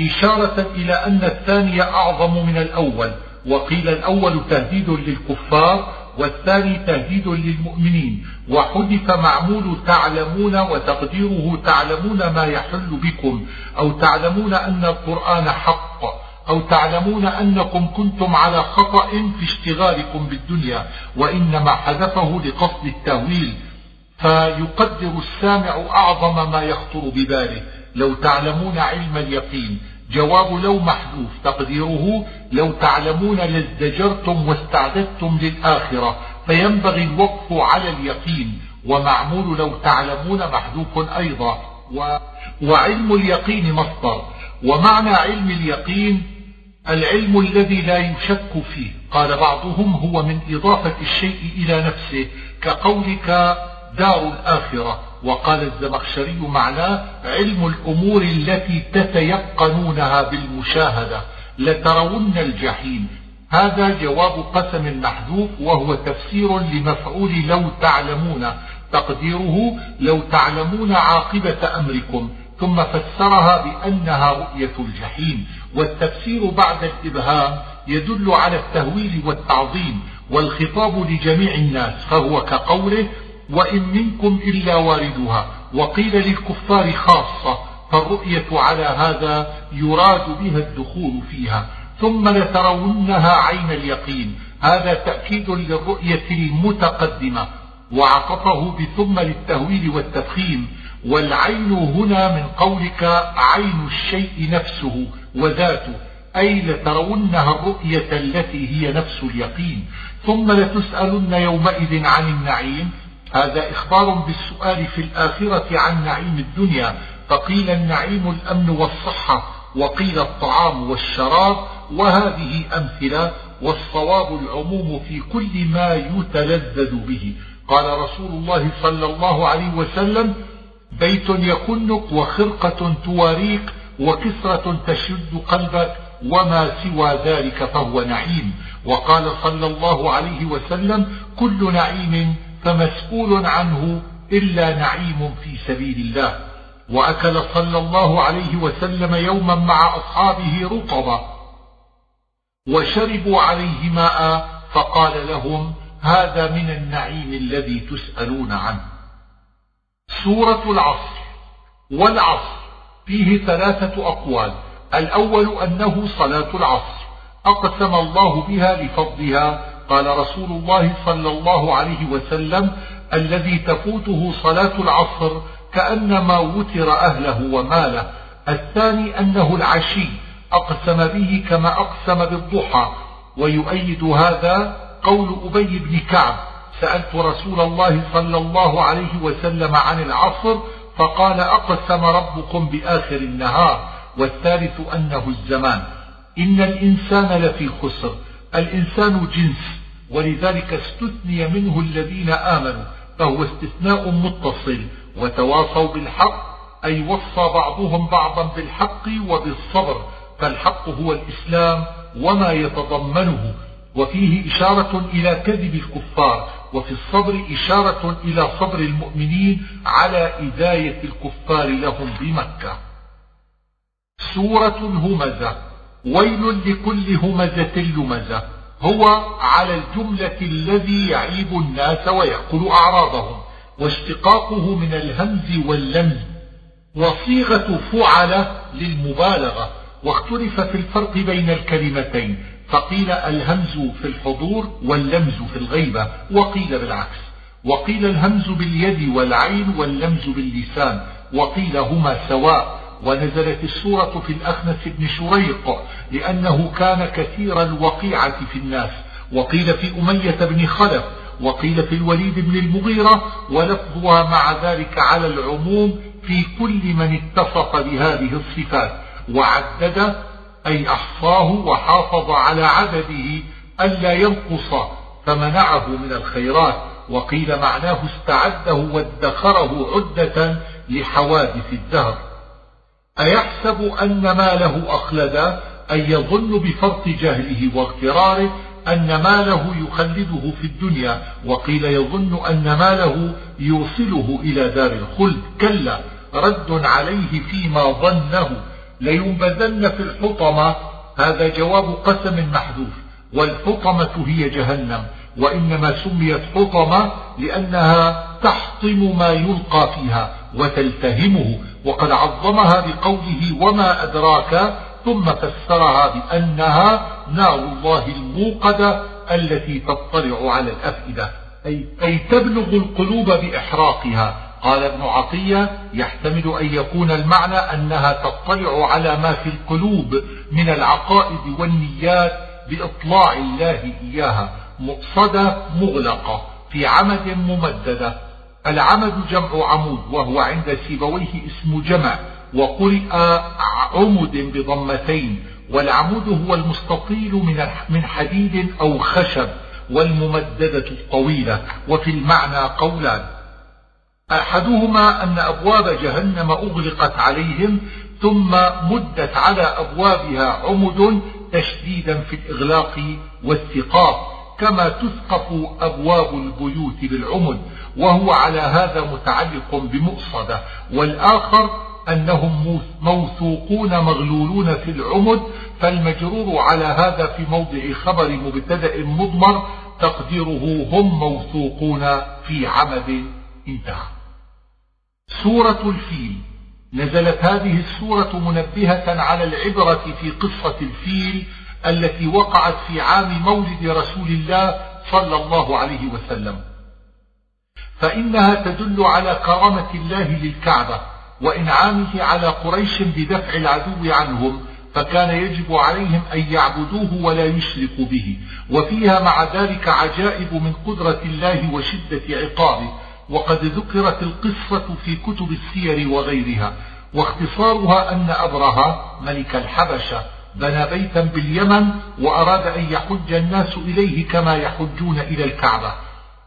إشارة إلى أن الثاني أعظم من الأول وقيل الأول تهديد للكفار والثاني تهديد للمؤمنين. وحدث معمول تعلمون وتقديره تعلمون ما يحل بكم. أو تعلمون أن القرآن حق. أو تعلمون أنكم كنتم على خطأ في اشتغالكم بالدنيا. وإنما حذفه لقصد التهويل. فيقدر السامع أعظم ما يخطر بباله. لو تعلمون علم اليقين. جواب لو محذوف. تقديره لو تعلمون لازدجرتم واستعددتم للآخرة فينبغي الوقف على اليقين. ومعمول لو تعلمون محذوف أيضا. وعلم اليقين مصدر. ومعنى علم اليقين العلم الذي لا يشك فيه. قال بعضهم هو من إضافة الشيء إلى نفسه كقولك دار الآخرة. وقال الزمخشري معناه علم الأمور التي تتيقنونها بالمشاهدة لترون الجحيم. هذا جواب قسم محذوف وهو تفسير لمفعول لو تعلمون. تقديره لو تعلمون عاقبة أمركم. ثم فسرها بأنها رؤية الجحيم. والتفسير بعد الإبهام يدل على التهويل والتعظيم والخطاب لجميع الناس. فهو كقوله وإن منكم إلا واردها. وقيل للكفار خاصة فالرؤية على هذا يراد بها الدخول فيها. ثم لترونها عين اليقين. هذا تأكيد للرؤية المتقدمة. وعطفه بثم للتهويل والتفخيم. والعين هنا من قولك عين الشيء نفسه وذاته. أي لترونها الرؤية التي هي نفس اليقين. ثم لتسألن يومئذ عن النعيم. هذا إخبار بالسؤال في الآخرة عن نعيم الدنيا فقيل النعيم الأمن والصحة وقيل الطعام والشراب وهذه أمثلة والصواب العموم في كل ما يتلذذ به. قال رسول الله صلى الله عليه وسلم بيت يكنك وخرقة تواريك وكسرة تشد قلبك وما سوى ذلك فهو نعيم. وقال صلى الله عليه وسلم كل نعيم فمسؤول عنه إلا نعيم في سبيل الله. وأكل صلى الله عليه وسلم يوما مع أصحابه رطبا وشربوا عليه ماء فقال لهم هذا من النعيم الذي تسألون عنه. سورة العصر. والعصر فيه ثلاثة أقوال. الأول أنه صلاة العصر. أقسم الله بها لفضلها قال رسول الله صلى الله عليه وسلم الذي تفوته صلاة العصر كأنما وتر أهله وماله. الثاني أنه العشي أقسم به كما أقسم بالضحى. ويؤيد هذا قول أبي بن كعب. سألت رسول الله صلى الله عليه وسلم عن العصر فقال أقسم ربكم بآخر النهار. والثالث أنه الزمان. إن الإنسان لفي خسر. الإنسان جنس. ولذلك استثني منه الذين آمنوا فهو استثناء متصل وتواصوا بالحق أي وصى بعضهم بعضا بالحق وبالصبر فالحق هو الإسلام وما يتضمنه وفيه إشارة إلى كذب الكفار وفي الصبر إشارة إلى صبر المؤمنين على إذاية الكفار لهم بمكة. سورة الهمزة ويل لكل همزة لمزة. هو على الجملة الذي يعيب الناس ويأكل أعراضهم واشتقاقه من الهمز واللمز. وصيغة فعل للمبالغة واختلف في الفرق بين الكلمتين فقيل الهمز في الحضور واللمز في الغيبة وقيل بالعكس. وقيل الهمز باليد والعين واللمز باللسان وقيل هما سواء. ونزلت السورة في الأخنس بن شريق لأنه كان كثير الوقيعة في الناس وقيل في أمية بن خلف وقيل في الوليد بن المغيرة ولفظها مع ذلك على العموم في كل من اتصف بهذه الصفات وعدد أي أحصاه وحافظ على عدده ألا ينقص فمنعه من الخيرات وقيل معناه استعده وادخره عدة لحوادث الدهر. أيحسب أن ماله أخلدا أي يظن بفرط جهله واغتراره أن ماله يخلده في الدنيا وقيل يظن أن ماله يوصله إلى دار الخلد. كلا رد عليه فيما ظنه. لينبذن في الحطمة. هذا جواب قسم محذوف. والحطمة هي جهنم. وإنما سميت حطمة لأنها تحطم ما يلقى فيها وتلتهمه. وقد عظمها بقوله وما أدراك ثم فسرها بأنها نار الله الموقدة التي تطلع على الأفئدة. أي, أي تبلغ القلوب بإحراقها. قال ابن عطية يحتمل أن يكون المعنى أنها تطلع على ما في القلوب من العقائد والنيات بإطلاع الله إياها. مؤصدة مغلقة في عمد ممددة. العمد جمع عمود وهو عند سيبويه اسم جمع وقرئ عمد بضمتين والعمود هو المستطيل من حديد أو خشب والممددة الطويلة وفي المعنى قولان. أحدهما أن أبواب جهنم أغلقت عليهم ثم مدت على أبوابها عمد تشديدا في الإغلاق والثقاب. كما تثقف أبواب البيوت بالعمد وهو على هذا متعلق بمؤصدة. والآخر أنهم موثوقون مغلولون في العمد فالمجرور على هذا في موضع خبر مبتدأ مضمر تقديره هم موثوقون في عمد انتهى. سورة الفيل. نزلت هذه السورة منبهة على العبرة في قصة الفيل التي وقعت في عام مولد رسول الله صلى الله عليه وسلم. فإنها تدل على كرامة الله للكعبة وإنعامه على قريش بدفع العدو عنهم فكان يجب عليهم أن يعبدوه ولا يشركوا به. وفيها مع ذلك عجائب من قدرة الله وشدة عقابه. وقد ذكرت القصة في كتب السير وغيرها. واختصارها أن أبرهة ملك الحبشة بنى بيتا باليمن وأراد أن يحج الناس إليه كما يحجون إلى الكعبة.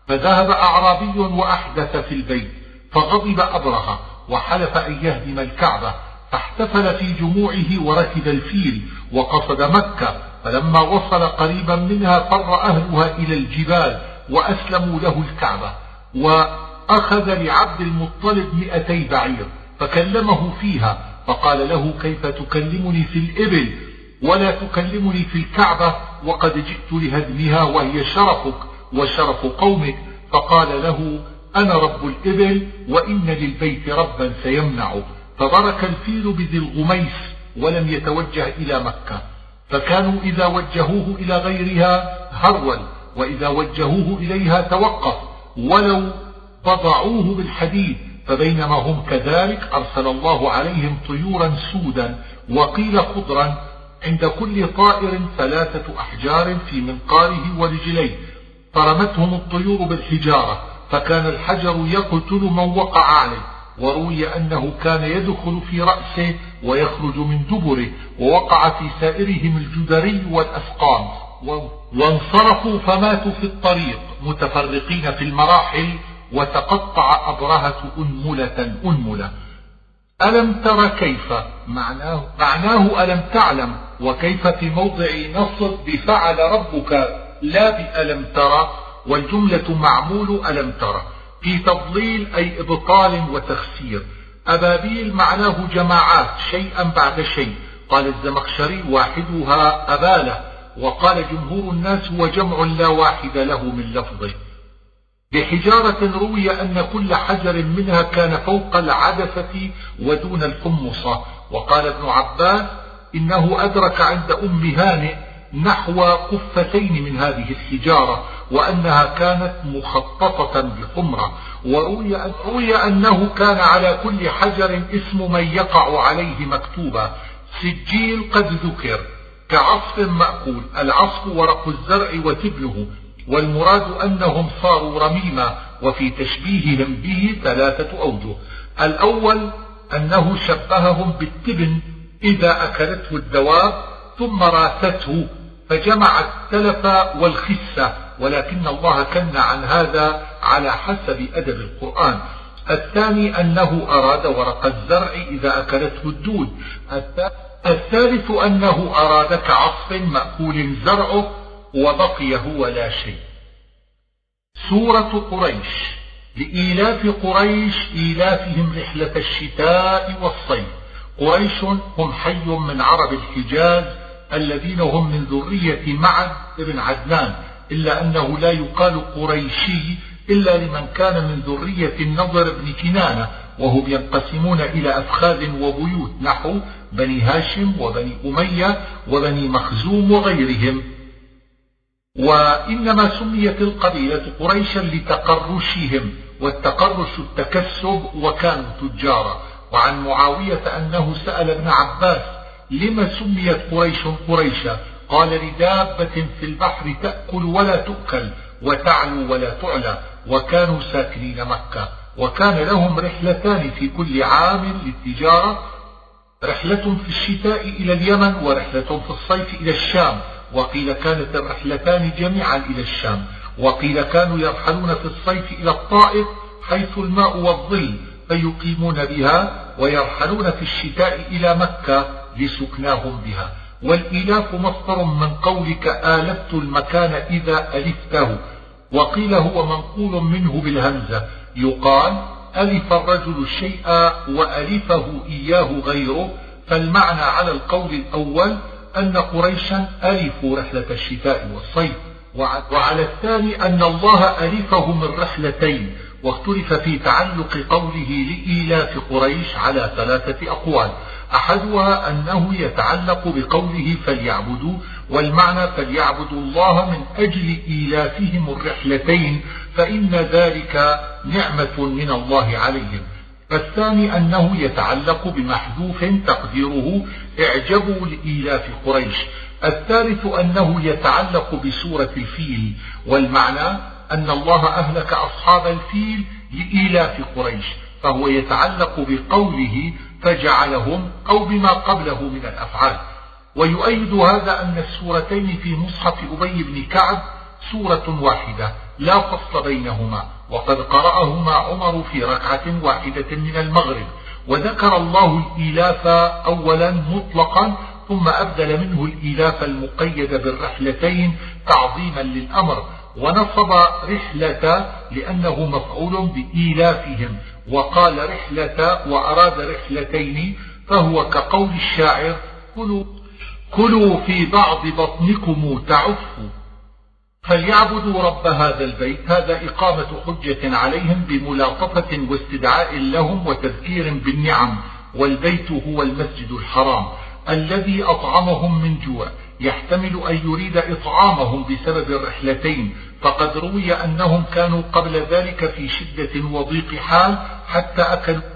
فذهب أعرابي وأحدث في البيت فغضب أبرهة وحلف أن يهدم الكعبة فاحتفل في جموعه وركب الفيل وقصد مكة. فلما وصل قريبا منها فر أهلها إلى الجبال وأسلموا له الكعبة. وأخذ لعبد المطلب مئتي بعير فكلمه فيها فقال له كيف تكلمني في الإبل ولا تكلمني في الكعبة وقد جئت لهدمها وهي شرفك وشرف قومك. فقال له أنا رب الإبل وإن للبيت ربا سيمنع. فبرك الفيل بذي الغميس ولم يتوجه إلى مكة. فكانوا إذا وجهوه إلى غيرها هرول وإذا وجهوه إليها توقف. ولو بضعوه بالحديد فبينما هم كذلك أرسل الله عليهم طيورا سودا وقيل خضرا عند كل طائر ثلاثة أحجار في منقاره ورجليه. فرمتهم الطيور بالحجارة فكان الحجر يقتل من وقع عليه. وروي أنه كان يدخل في رأسه ويخرج من دبره ووقع في سائرهم الجدري والأسقام. وانصرفوا فماتوا في الطريق متفرقين في المراحل وتقطع أبرهة أنملة أنملة. ألم تر كيف؟ معناه, معناه ألم تعلم. وكيف في موضع نصب بفعل ربك لا بألم ترى والجملة معمول ألم ترى في تضليل أي إبطال وتخسير. أبابيل معناه جماعات شيئا بعد شيء. قال الزمخشري واحدها أبالة وقال جمهور الناس هو جمع لا واحد له من لفظه. بحجارة روي أن كل حجر منها كان فوق العدسة ودون الحمصة وقال ابن عباس إنه أدرك عند أم هانئ نحو قفتين من هذه الحجارة وأنها كانت مخططة بحمرة وروي, روي أنه كان على كل حجر اسم من يقع عليه مكتوبا سجيل قد ذكر كعصف مأكول العصف ورق الزرع وتبنه والمراد أنهم صاروا رميما وفي تشبيههم به ثلاثة أوجه. الأول أنه شبههم بالتبن إذا أكلته الدواب ثم راسته فجمع التلف والخسة ولكن الله كن عن هذا على حسب أدب القرآن. الثاني أنه أراد ورق الزرع إذا أكلته الدود. الثالث أنه أراد كعصف مأكول زرعه وبقي هو لا شيء. سورة قريش لإيلاف قريش إيلافهم رحلة الشتاء والصيف. قريش هم حي من عرب الحجاز الذين هم من ذرية معد بن عدنان إلا أنه لا يقال قريشي إلا لمن كان من ذرية النضر بن كنانة وهم ينقسمون إلى أفخاذ وبيوت نحو بني هاشم وبني أمية وبني مخزوم وغيرهم. وإنما سميت القبيلة قريشا لتقرشهم والتقرش التكسب وكانوا تجارا. وعن معاوية أنه سأل ابن عباس لما سميت قريش قريشا؟ قال لدابة في البحر تأكل ولا تؤكل وتعلو ولا تعلى وكانوا ساكنين مكة وكان لهم رحلتان في كل عام للتجارة رحلة في الشتاء إلى اليمن ورحلة في الصيف إلى الشام وقيل كانت الرحلتان جميعا إلى الشام وقيل كانوا يرحلون في الصيف إلى الطائف حيث الماء والظل فيقيمون بها ويرحلون في الشتاء إلى مكة لسكناهم بها. والإلاف مصدر من قولك آلفت المكان إذا ألفته. وقيل هو منقول منه بالهمزة. يقال ألف الرجل الشيء وألفه إياه غيره. فالمعنى على القول الأول أن قريشا ألفوا رحلة الشتاء والصيف. وعلى الثاني أن الله ألفه من رحلتين واختلف في تعلق قوله لإيلاف قريش على ثلاثة أقوال. أحدها أنه يتعلق بقوله فليعبدوا والمعنى فليعبدوا الله من أجل إيلافهم الرحلتين فإن ذلك نعمة من الله عليهم. فالثاني أنه يتعلق بمحذوف تقديره إعجبوا لإيلاف قريش. الثالث أنه يتعلق بسورة الفيل والمعنى أن الله أهلك أصحاب الفيل لإيلاف قريش فهو يتعلق بقوله فجعلهم أو بما قبله من الأفعال. ويؤيد هذا أن السورتين في مصحف أبي بن كعب سورة واحدة لا فصل بينهما وقد قرأهما عمر في ركعة واحدة من المغرب. وذكر الله الإيلاف أولا مطلقا ثم أبدل منه الإيلاف المقيد بالرحلتين تعظيما للأمر. ونصب رحلة لأنه مفعول بإيلافهم وقال رحلة وأراد رحلتين فهو كقول الشاعر كلوا, كلوا في بعض بطنكم تعفوا فليعبدوا رب هذا البيت هذا إقامة حجة عليهم بملاطفة واستدعاء لهم وتذكير بالنعم والبيت هو المسجد الحرام الذي أطعمهم من جوع يحتمل أن يريد إطعامهم بسبب الرحلتين فقد روي أنهم كانوا قبل ذلك في شدة وضيق حال حتى أكلوا